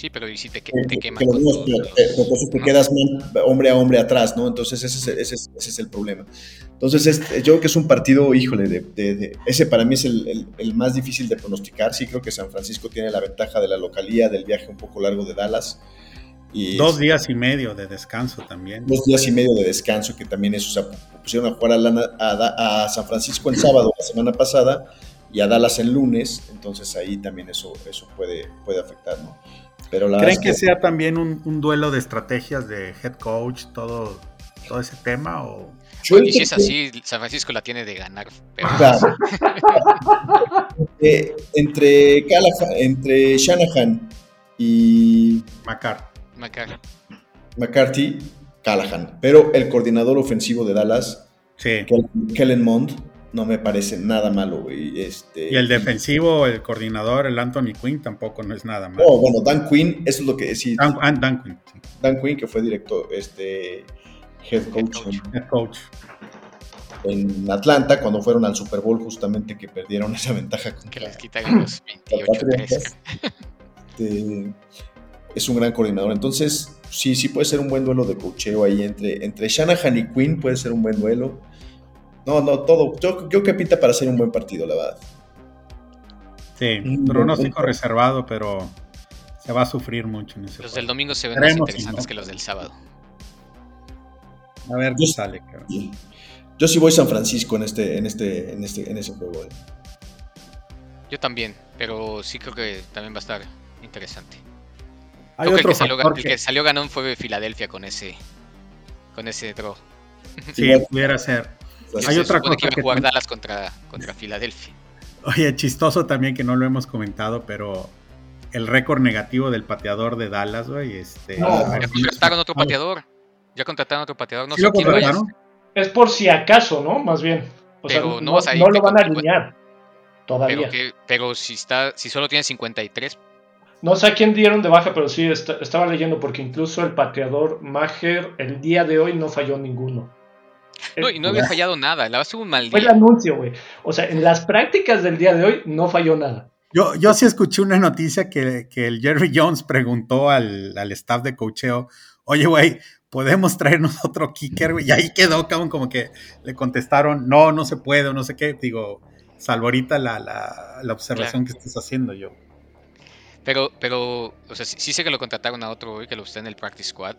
Sí, pero y si te, te queman. entonces te quedas hombre a hombre atrás, ¿no? Entonces ese es, ese es, el problema. Entonces yo creo que es un partido, híjole, de, ese para mí es el, el, más difícil de pronosticar. Sí creo que San Francisco tiene la ventaja de la localía, del viaje un poco largo de Dallas dos días y medio de descanso también. Dos días y medio de descanso, que también eso, o sea, pusieron a jugar a, San Francisco el sábado la semana pasada y a Dallas el lunes, entonces ahí también eso, eso puede, puede afectar, ¿no? Pero la ¿Creen que, sea también un, duelo de estrategias de head coach, todo, todo ese tema? O... y si es así, San Francisco la tiene de ganar. Eh, entre, entre Shanahan y McCarthy McCarthy. McCarthy, Callahan. Pero el coordinador ofensivo de Dallas, Kellen Mond, no me parece nada malo, Este, y el defensivo, el coordinador, el Anthony Quinn, tampoco no es nada malo. Oh, bueno, Dan Quinn, eso es lo que sí. Dan, ah, Dan Quinn. Dan Quinn, que fue director, este, head coach. Head coach. En, Atlanta, cuando fueron al Super Bowl, justamente que perdieron esa ventaja. que les quitaron los 28 es un gran coordinador. Entonces, sí, sí puede ser un buen duelo de cocheo ahí entre, entre Shanahan y Quinn, puede ser un buen duelo. No, no, todo. Yo creo que pinta para ser un buen partido, la verdad. Sí, pronóstico reservado, pero se va a sufrir mucho en ese Los del domingo se ven más interesantes que los del sábado. A ver qué sale, Yo sí voy San Francisco en este, en este, en este, en ese juego. Eh. Yo también, pero sí creo que también va a estar interesante. Hay otro el, que salió, ganón fue Filadelfia con ese con ese draw. Sí, pudiera ser. Hay otra cosa que, que jugar Dallas contra, contra Filadelfia. Oye, chistoso también que no lo hemos comentado, pero el récord negativo del pateador de Dallas, güey. Este, no, ya contrataron otro pateador. Ya contrataron otro pateador. No sé quién es. por si acaso, ¿no? Más bien. O pero sea, no, vas a no lo van a alinear todavía. Pero, pero, si está, si solo tiene 53. No sé a quién dieron de baja, pero sí estaba leyendo porque incluso el pateador Mager el día de hoy no falló ninguno. No, y no había fallado nada, la base un mal día. Fue el anuncio, güey. O sea, en las prácticas del día de hoy no falló nada. Yo, yo sí escuché una noticia que, el Jerry Jones preguntó al, staff de cocheo, oye, güey, ¿podemos traernos otro kicker? Y ahí quedó, cabrón, como que le contestaron, no, no se puede, no sé qué. Digo, salvo ahorita la, la, observación que estás haciendo yo. Pero, pero, o sea, sí, sé que lo contrataron a otro, güey, que lo usé en el practice squad.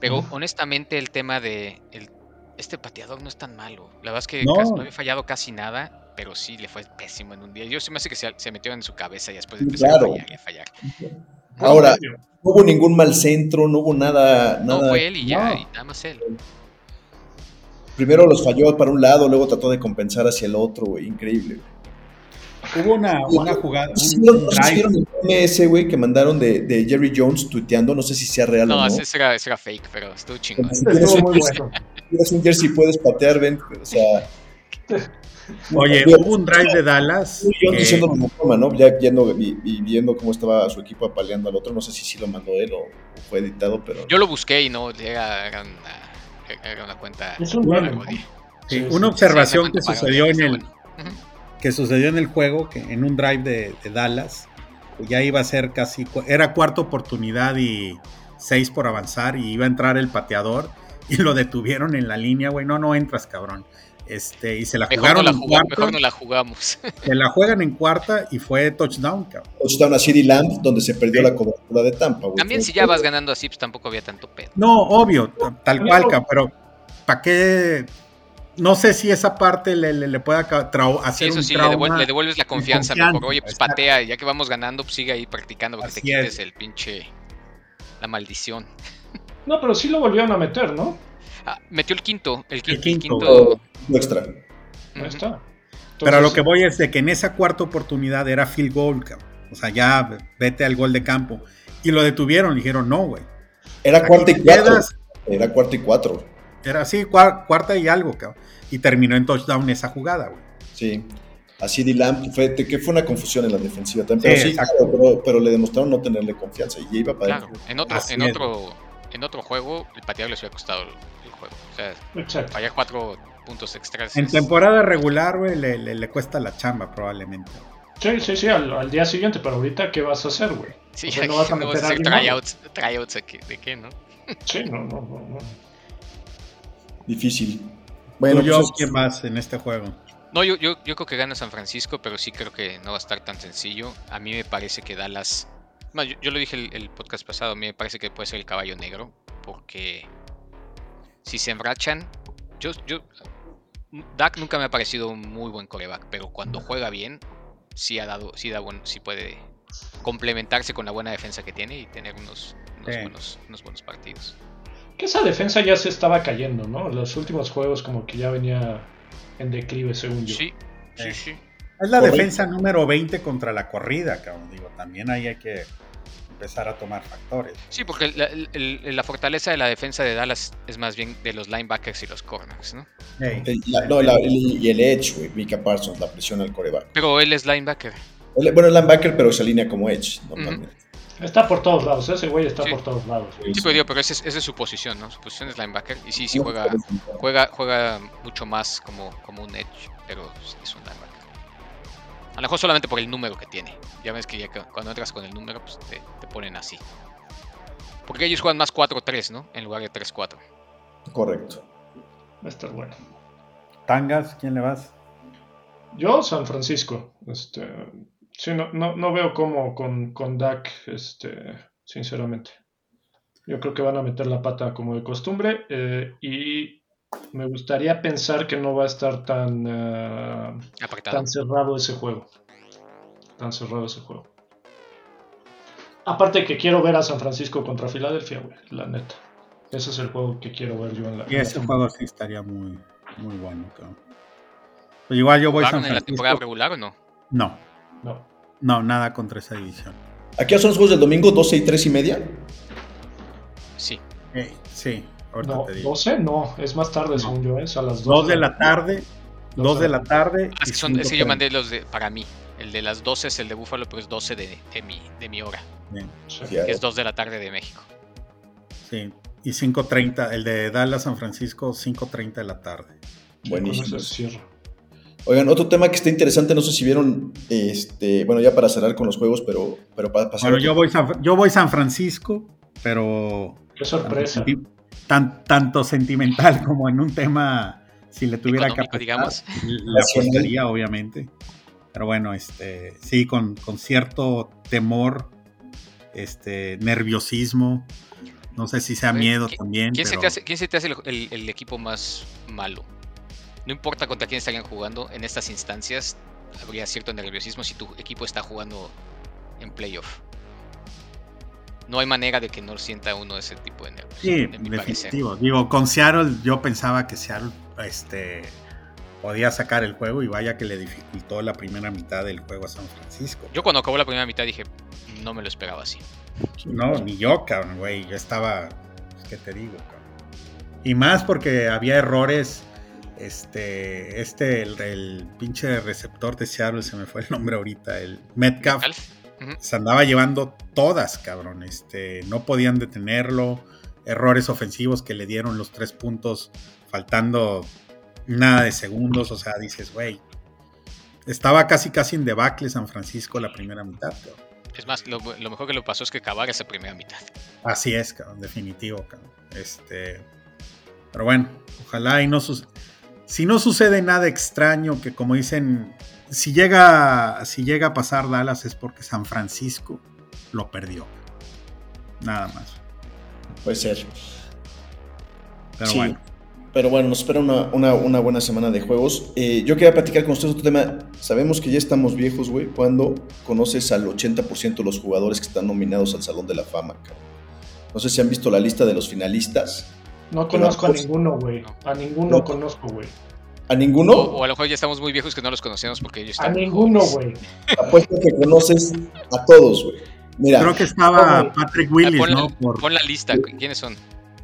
Pero honestamente el tema de este pateador no es tan malo. La verdad es que no. había fallado casi nada, pero sí le fue pésimo en un día. Yo se me hace que se, metió en su cabeza y después empezó a fallar y a fallar. Ahora, no hubo ningún mal centro, no hubo nada. No, fue él y ya, y nada más él. Primero los falló para un lado, luego trató de compensar hacia el otro, güey. Increíble. Hubo una, una jugada. ¿Vieron el MS, güey, que mandaron de, de, Jerry Jones tuiteando? No sé si sea real no, o no. No, ese era, ese era fake, pero estuvo chingón. Estuvo muy bueno. Si un jersey puedes patear, ven, o sea. Oye, hubo un drive de Dallas. Yo diciendo como toma, ¿no? Ya viendo, y, viendo cómo estaba su equipo apaleando al otro, no sé si sí lo mandó él o, fue editado, pero. Yo lo busqué y no, era, era, una, era una cuenta. Es un sí, una observación que sucedió en el que sucedió en el juego, que en un drive de, Dallas, ya iba a ser casi, era cuarta oportunidad y seis por avanzar y iba a entrar el pateador y lo detuvieron en la línea, güey, no, no entras, cabrón. Este, y se la jugaron en cuarta. Mejor no la jugamos. Se la juegan en cuarta y fue touchdown, cabrón. Touchdown a CD Lamb, donde se perdió la cobertura de Tampa, güey. También si ya vas ganando así, pues tampoco había tanto pedo. No, obvio, tal cual, cabrón, pero ¿para qué no sé si esa parte le, le, le pueda hacer eso sí, le, devuelves, la confianza, mejor. Oye, pues patea, ya que vamos ganando, pues sigue ahí practicando para que te quites el pinche. la maldición. No, pero sí lo volvieron a meter, ¿no? Ah, metió el quinto, el quinto. El quinto, extra. Ahí está. pero lo que voy es de que en esa cuarta oportunidad era field goal, O sea, ya vete al gol de campo. Y lo detuvieron, dijeron, no, güey. Era cuarta y cuatro. Era cuarta y cuatro. Era así, cuarta y algo, cabrón. Y terminó en touchdown esa jugada, güey. Sí. Así Lamb fue, que fue una confusión en la defensiva también. Pero, sí, pero, le demostraron no tenerle confianza y iba para claro, en otro, en otro, en otro juego, el pateado les hubiera costado el, juego. O sea, fallar cuatro puntos extras. En temporada regular, güey, le, le, cuesta la chamba probablemente. Sí, sí, sí, al, día siguiente, pero ahorita, ¿qué vas a hacer, güey? Sí, no vas a meter a tryouts, tryouts de qué, ¿no? Sí, no, no, no. no. Difícil. Bueno, yo, pues, ¿quién más en este juego? No, yo, yo, yo creo que gana San Francisco, pero sí creo que no va a estar tan sencillo. A mí me parece que Dallas. yo, yo, lo dije el, podcast pasado, a mí me parece que puede ser el caballo negro, porque si se embrachan, yo, yo, Dak nunca me ha parecido un muy buen coreback, pero cuando juega bien, sí ha dado, sí da bueno, sí puede complementarse con la buena defensa que tiene y tener unos, buenos, unos buenos partidos que esa defensa ya se estaba cayendo, ¿no? Los últimos juegos como que ya venía en declive, según yo. Sí, sí, eh. sí. Es la defensa número 20 contra la corrida, cabrón. Digo, también ahí hay que empezar a tomar factores. Sí, porque la, fortaleza de la defensa de Dallas es más bien de los linebackers y los corners, ¿no? no, y el edge, güey, Mika Parsons, la presión al coreback. Pero él es linebacker. bueno, es linebacker, pero se alinea como edge, normalmente. Está por todos lados, ese güey está por todos lados. Sí, pero, pero esa es, su posición, ¿no? Su posición es linebacker. Y sí, sí juega, juega, juega mucho más como, como un edge, pero es un linebacker. A lo mejor solamente por el número que tiene. Ya ves que ya cuando entras con el número, pues te, te ponen así. Porque ellos juegan más 4-3, ¿no? En lugar de 3-4. Correcto. Va a estar bueno. ¿Tangas? ¿Quién le vas? Yo, San Francisco. Este, Sí, no, no, veo cómo con, con Dak, este, sinceramente. Yo creo que van a meter la pata como de costumbre eh, y me gustaría pensar que no va a estar tan, uh, tan cerrado ese juego. Tan cerrado ese juego. Aparte que quiero ver a San Francisco contra Filadelfia, güey, la neta. Ese es el juego que quiero ver yo en la. Y ese juego sí estaría muy, muy bueno, Pero igual yo voy a San Francisco. en la temporada regular o no? No. No. No, nada contra esa división. ¿Aquí son los juegos del domingo, 12 y 3 y media? Sí. sí, ahorita no, te digo. 12 no, es más tarde según yo, es a las 2 de la tarde. 2 de la tarde. Ah, es que, es que yo mandé los de, para mí. El de las 12 es el de Búfalo, pero es 12 de, de, mi, de mi hora. Bien. Que es 2 de la tarde de México. Sí, y 5.30, el de Dallas San Francisco, 5.30 de la tarde. Buenísimo. Oigan, otro tema que está interesante, no sé si vieron, este, bueno, ya para cerrar con los juegos, pero, pero para pasar. Bueno, yo voy, San, yo voy San Francisco, pero. Qué sorpresa. tanto sentimental como en un tema, si le tuviera que digamos. la apostaría, obviamente. Pero bueno, este, sí, con, con cierto temor, este, nerviosismo. No sé si sea miedo también. ¿Quién, se te hace, ¿quién se te hace el, equipo más malo? No importa contra quién estarían jugando, en estas instancias habría cierto nerviosismo si tu equipo está jugando en playoff. No hay manera de que no sienta uno ese tipo de nervios. Sí, definitivo. Digo, con Seattle yo pensaba que Seattle este, podía sacar el juego y vaya que le dificultó la primera mitad del juego a San Francisco. Yo cuando acabó la primera mitad dije, no me lo esperaba así. No, ni yo, cabrón, güey. Yo estaba. Pues, ¿Qué te digo, cabrón? Y más porque había errores. Este. Este, el, pinche receptor de Seattle, se me fue el nombre ahorita. El Metcalf. Se andaba llevando todas, cabrón. Este. No podían detenerlo. Errores ofensivos que le dieron los tres puntos. Faltando nada de segundos. O sea, dices, güey. Estaba casi casi en debacle San Francisco la primera mitad, cabrón. Es más, lo, mejor que lo pasó es que acabar esa primera mitad. Así es, cabrón, definitivo, cabrón. Este, pero bueno, ojalá y no suceda. Si no sucede nada extraño, que como dicen, si llega, si llega a pasar Dallas es porque San Francisco lo perdió. Nada más. Puede ser. Pero bueno. Pero bueno, nos espera una, buena semana de juegos. Eh, yo quería platicar con ustedes otro tema. Sabemos que ya estamos viejos, güey, cuando conoces al 80% de los jugadores que están nominados al Salón de la Fama, cabrón. No sé si han visto la lista de los finalistas. No conozco a ninguno, güey. A ninguno conozco, güey. ¿A ninguno? O, a lo mejor ya estamos muy viejos que no los conocemos porque ellos están. A ninguno, güey. Apuesto que conoces a todos, güey. Mira. Creo que estaba Patrick Willis, ¿no? Por... pon la lista. ¿Quiénes son?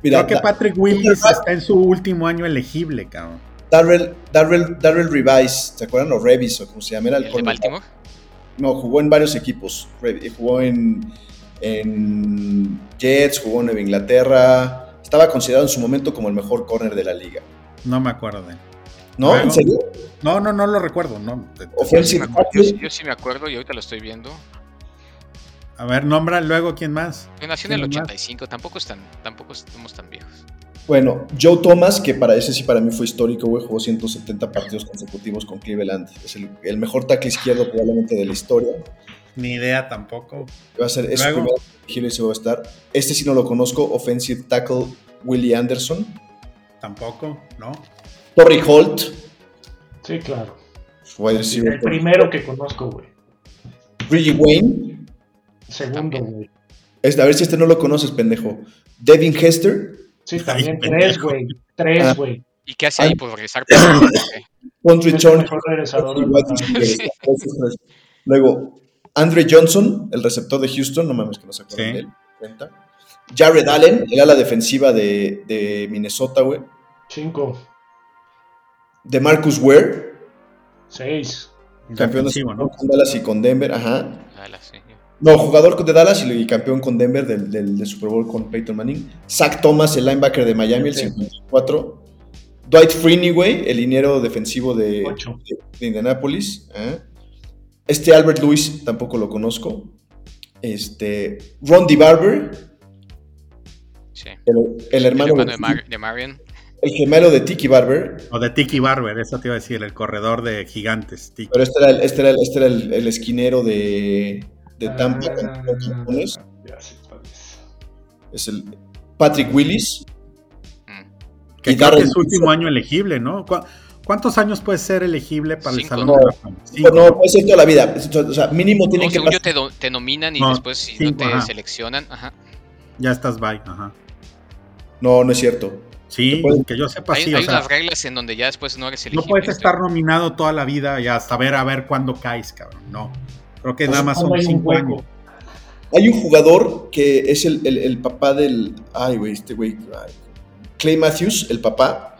Creo que Patrick Willis está en su último año elegible, cabrón. Darrell, Darrell, Darrell Revis, ¿se acuerdan? O Revis, o como se llama. ¿El, ¿El de Baltimore? No, jugó en varios equipos. Jugó en, en Jets, jugó en Nueva Inglaterra. Estaba considerado en su momento como el mejor corner de la liga. No me acuerdo de él. ¿No? ¿En serio? No, no, no lo recuerdo. No. Yo, sí yo, sí me acuerdo y ahorita lo estoy viendo. A ver, nombra luego quién más. nació en el 85, tampoco, están, tampoco estamos tan viejos. Bueno, Joe Thomas, que para ese sí para mí fue histórico, güey, jugó 170 partidos consecutivos con Cleveland. Es el, mejor tackle izquierdo probablemente de la historia. Ni idea tampoco. Va a ser ese primer giro y se va a estar. Este sí no lo conozco, offensive tackle Willie Anderson. Tampoco, ¿no? Torrey Holt. Sí, claro. el primero que conozco, güey. Reggie Wayne. Segundo, güey. a ver si este no lo conoces, pendejo. Devin Hester. Sí, también tres, güey. Tres, ah. güey. ¿Y qué hace ahí por regresar? Punt return. Luego, Andre Johnson, el receptor de Houston, no mames que no se acuerdan de él. Jared Allen, era la defensiva de, de Minnesota, güey. Cinco. De Marcus Ware. Seis. Campeón de ¿no? con Dallas y con Denver, ajá. Dallas, sí. No, jugador de Dallas y, campeón con Denver del, Super Bowl con Peyton Manning. Zach Thomas, el linebacker de Miami, el 54. Dwight Freeney, güey, el liniero defensivo de, de, Indianapolis. ¿eh? Este Albert Lewis tampoco lo conozco. Este, Ron Barber. Sí. El, hermano, de, Marion. El gemelo de Tiki Barber. O de Tiki Barber, eso te iba a decir, el corredor de gigantes. Pero este era, este era, este era el esquinero de, de Tampa ah, Es el Patrick Willis. Mm. Que creo que es su último año elegible, ¿no? ¿Cuántos años puede ser elegible para el Salón de la Fama? No, puede ser toda la vida. O sea, mínimo tiene que. Según yo te, te, nominan y después, si no te seleccionan, ajá. Ya estás bye, ajá. No, no es cierto. Sí, que yo sepa, hay, sí. Hay unas reglas en donde ya después no eres elegible. No puedes estar nominado toda la vida y hasta ver a ver cuándo caes, cabrón. No. Creo que nada más son cinco años. Hay un jugador que es el, el, papá del. Ay, güey, este güey. Clay Matthews, el papá,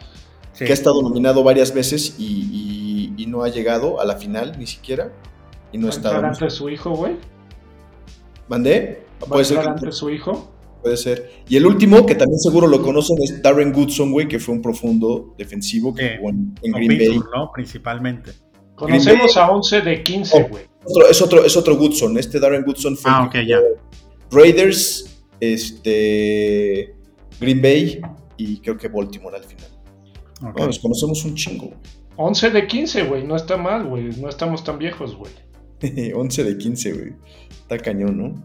que ha estado nominado varias veces y, y, no ha llegado a la final ni siquiera. Y no ha estado. ante su hijo, güey? ¿Mandé? ¿Puede ser ante su hijo? Puede ser. Y el último, que también seguro lo conocen, es Darren Goodson, güey, que fue un profundo defensivo que jugó en, Green Bay. ¿no? Principalmente. Conocemos a 11 de 15, güey. es, otro, es otro Goodson. Este Darren Goodson fue. Ah, ok, ya. Raiders, este. Green Bay y creo que Baltimore al final. Nos conocemos un chingo. 11 de 15, güey. No está mal, güey. No estamos tan viejos, güey. 11 de 15, güey. Está cañón, ¿no?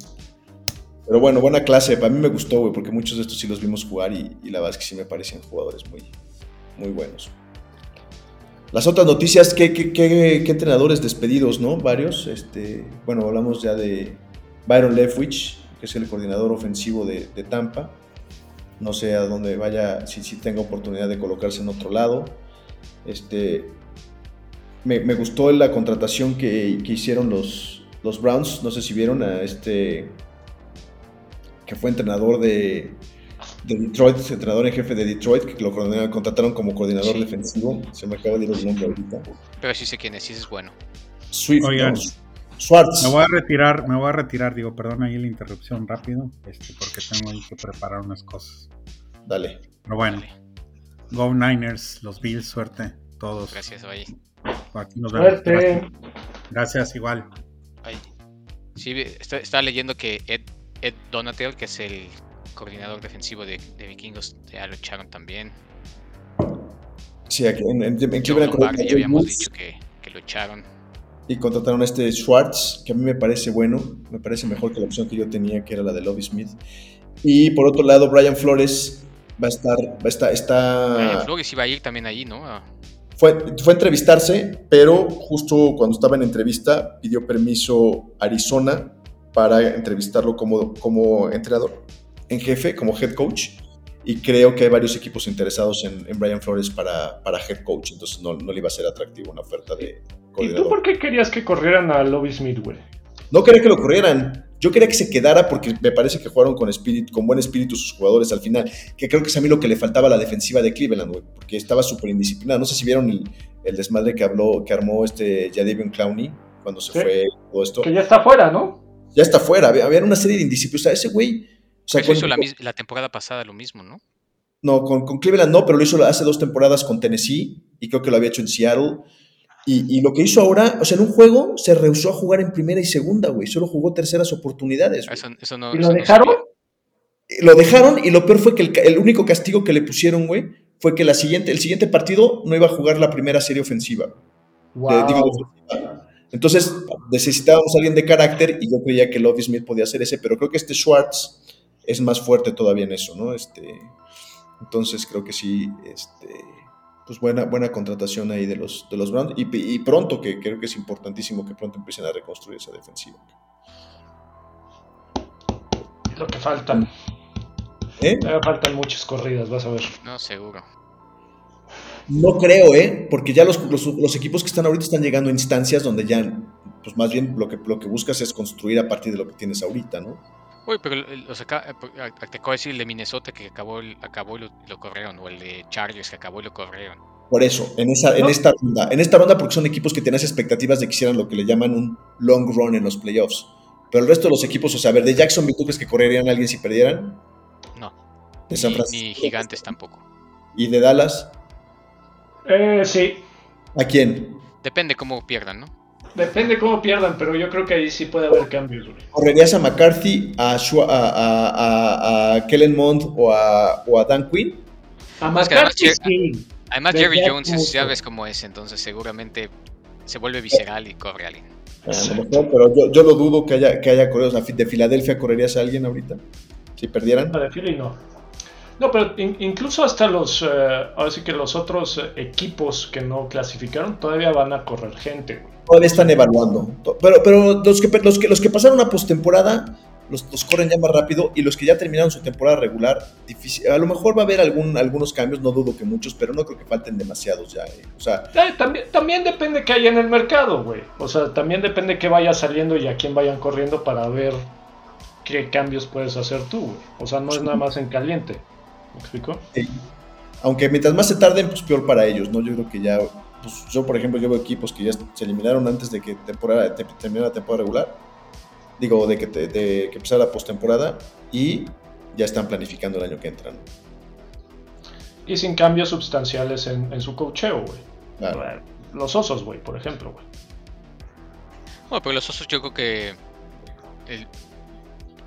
Pero bueno, buena clase. Para mí me gustó, güey, porque muchos de estos sí los vimos jugar y, la verdad es que sí me parecían jugadores muy, muy buenos. Las otras noticias, ¿qué, qué, entrenadores despedidos, no? Varios. Este, bueno, hablamos ya de Byron Leftwich, que es el coordinador ofensivo de, Tampa. No sé a dónde vaya, si, si tenga oportunidad de colocarse en otro lado. Este, me, gustó la contratación que, que, hicieron los, los Browns. No sé si vieron a este que fue entrenador de, Detroit, entrenador en jefe de Detroit, que lo contrataron como coordinador defensivo. Se me acaba de ir el nombre ahorita. Pero sí sé quién es, sí es bueno. Swift, Schwartz. Me voy a retirar, me voy a retirar, digo, perdón ahí la interrupción rápido, este, porque tengo ahí que preparar unas cosas. Dale. Pero bueno, Go Niners, los Bills, suerte, todos. Gracias, Valle. Aquí nos vemos. Suerte. Gracias. igual. Sí, está, leyendo que Ed Ed Donatel, que es el coordinador defensivo de, Vikingos, ya lo echaron también. Sí, aquí en, en, en ya habíamos dicho que, lo echaron. Y contrataron a este Schwartz, que a mí me parece bueno, me parece mejor que la opción que yo tenía, que era la de Lobby Smith. Y por otro lado, Brian Flores va a estar, va a estar, está... Brian Flores iba a ir también ahí, ¿no? Fue, fue a entrevistarse, pero justo cuando estaba en entrevista pidió permiso Arizona para entrevistarlo como, como entrenador en jefe, como head coach. Y creo que hay varios equipos interesados en, Brian Flores para, para, head coach, entonces no, no, le iba a ser atractivo una oferta de ¿Y tú por qué querías que corrieran a Lobby Smith, güey? No quería que lo corrieran. Yo quería que se quedara porque me parece que jugaron con, espíritu, con buen espíritu sus jugadores al final. Que creo que es a mí lo que le faltaba a la defensiva de Cleveland, güey. Porque estaba súper indisciplinada. No sé si vieron el, el, desmadre que habló, que armó este Jadavion Clowney cuando se fue todo esto. Que ya está fuera, ¿no? ya está fuera. Había, una serie de indisciplinas. O sea, ese güey. O sea, hizo la, temporada pasada lo mismo, ¿no? No, con, Cleveland no, pero lo hizo hace dos temporadas con Tennessee y creo que lo había hecho en Seattle. Y, lo que hizo ahora, o sea, en un juego se rehusó a jugar en primera y segunda, güey. Solo jugó terceras oportunidades. Eso, no, ¿Y lo dejaron? lo dejaron y lo peor fue que el, único castigo que le pusieron, güey, fue que la siguiente, el siguiente partido no iba a jugar la primera serie ofensiva. Wow. Entonces necesitábamos a alguien de carácter y yo creía que Lobby Smith podía hacer ese, pero creo que este Schwartz es más fuerte todavía en eso, ¿no? Este, entonces creo que sí, este, pues buena, buena contratación ahí de los, de los Browns y, pronto, que creo que es importantísimo que pronto empiecen a reconstruir esa defensiva. Lo que faltan. ¿Eh? Faltan muchas corridas, vas a ver. No, seguro. No creo, ¿eh? Porque ya los, los, equipos que están ahorita están llegando a instancias donde ya, pues más bien lo que, lo que buscas es construir a partir de lo que tienes ahorita, ¿no? Uy, pero los acá, eh, te acabo de decir el de Minnesota que acabó, acabó y lo, corrieron, o el de Chargers que acabó y lo corrieron. Por eso, en, esa, en esta ronda, en esta ronda porque son equipos que tienes expectativas de que hicieran lo que le llaman un long run en los playoffs. Pero el resto de los equipos, o sea, a ver, de Jacksonville, ¿tú crees que correrían a alguien si perdieran? No. De San Ni gigantes tampoco. ¿Y de Dallas? Eh, sí. ¿A quién? Depende cómo pierdan, ¿no? Depende cómo pierdan, pero yo creo que ahí sí puede haber cambios. ¿Correrías a McCarthy, a, a, a, Kellen Mond o a, o a Dan Quinn? A McCarthy sí. Además, Jerry Jones es, ya ves cómo es, entonces seguramente se vuelve visceral y corre a alguien. pero yo, yo, lo dudo que haya, que haya corrido. ¿De Filadelfia correrías a alguien ahorita? Si perdieran. De Philly no. No, pero incluso hasta los, eh, ahora sí que los otros eh, equipos que no clasificaron todavía van a correr gente. Todavía están evaluando. Pero, pero los, que, los, que, los que pasaron a postemporada los, los, corren ya más rápido y los que ya terminaron su temporada regular, difícil, a lo mejor va a haber algún, algunos cambios, no dudo que muchos, pero no creo que falten demasiados ya. Eh. O sea, también, también depende que haya en el mercado, güey. O sea, también depende que vaya saliendo y a quién vayan corriendo para ver qué cambios puedes hacer tú, güey. O sea, no es nada más en caliente. ¿Me explico? Aunque mientras más se tarden, pues peor para ellos, ¿no? Yo creo que ya, pues yo por ejemplo, llevo equipos que ya se eliminaron antes de que temporada, terminara la temporada regular digo, de que, de que empezara la postemporada y ya están planificando el año que entran. Y sin cambios sustanciales en, su cocheo, güey. Los osos, güey, por ejemplo, güey. Bueno, pero los osos yo creo que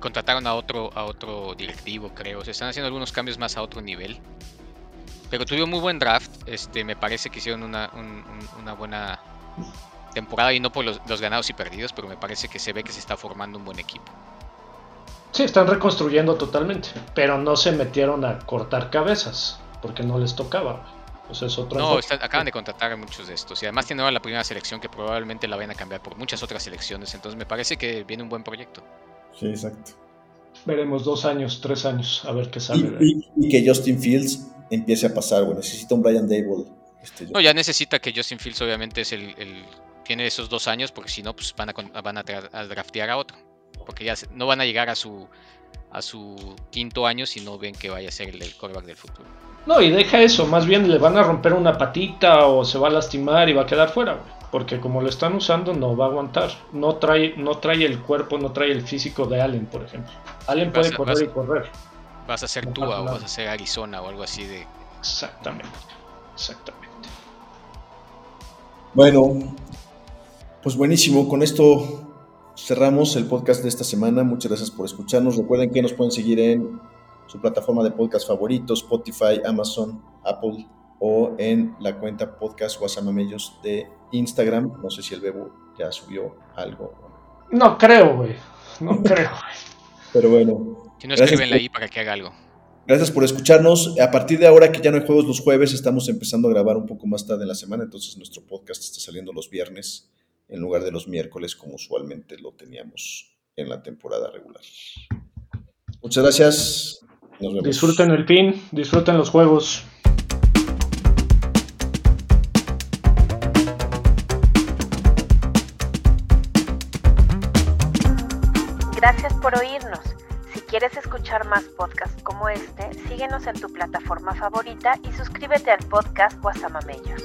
contrataron a otro, a otro directivo, creo. Se están haciendo algunos cambios más a otro nivel. Pero tuvieron muy buen draft. Este, me parece que hicieron una, una buena temporada y no por los, ganados y perdidos, pero me parece que se ve que se está formando un buen equipo. Sí, están reconstruyendo totalmente, pero no se metieron a cortar cabezas, porque no les tocaba. Pues es otro no, acaban de contratar a muchos de estos y además tienen la primera selección que probablemente la vayan a cambiar por muchas otras selecciones, entonces me parece que viene un buen proyecto. Sí, exacto. Veremos dos años, tres años, a ver qué sale. Y, que Justin Fields empiece a pasar, güey. Necesita un Brian Dable. Este, no, ya necesita que Justin Fields obviamente es el tiene esos dos años, porque si no, pues van a, van a, draftear a otro. Porque ya no van a llegar a su, a su quinto año si no ven que vaya a ser el, el del futuro. No, y deja eso, más bien le van a romper una patita o se va a lastimar y va a quedar fuera, Porque como lo están usando, no va a aguantar. No trae, no trae el cuerpo, no trae el físico de Allen, por ejemplo. Allen puede correr y correr. Vas a ser tú o vas a ser Arizona o algo así de. Exactamente. Exactamente. Bueno, pues buenísimo, con esto cerramos el podcast de esta semana. Muchas gracias por escucharnos. Recuerden que nos pueden seguir en su plataforma de podcast favorito, Spotify, Amazon, Apple o en la cuenta podcast Guasamamellos de Instagram. No sé si el Bebo ya subió algo. No creo, güey. No creo, Pero bueno. Si no, escribenle ahí para que haga algo. Gracias por escucharnos. A partir de ahora que ya no hay juegos los jueves, estamos empezando a grabar un poco más tarde en la semana, entonces nuestro podcast está saliendo los viernes en lugar de los miércoles como usualmente lo teníamos en la temporada regular. Muchas gracias. Disfruten el pin, disfruten los juegos. Gracias por oírnos. Si quieres escuchar más podcasts como este, síguenos en tu plataforma favorita y suscríbete al podcast Guasamamellos.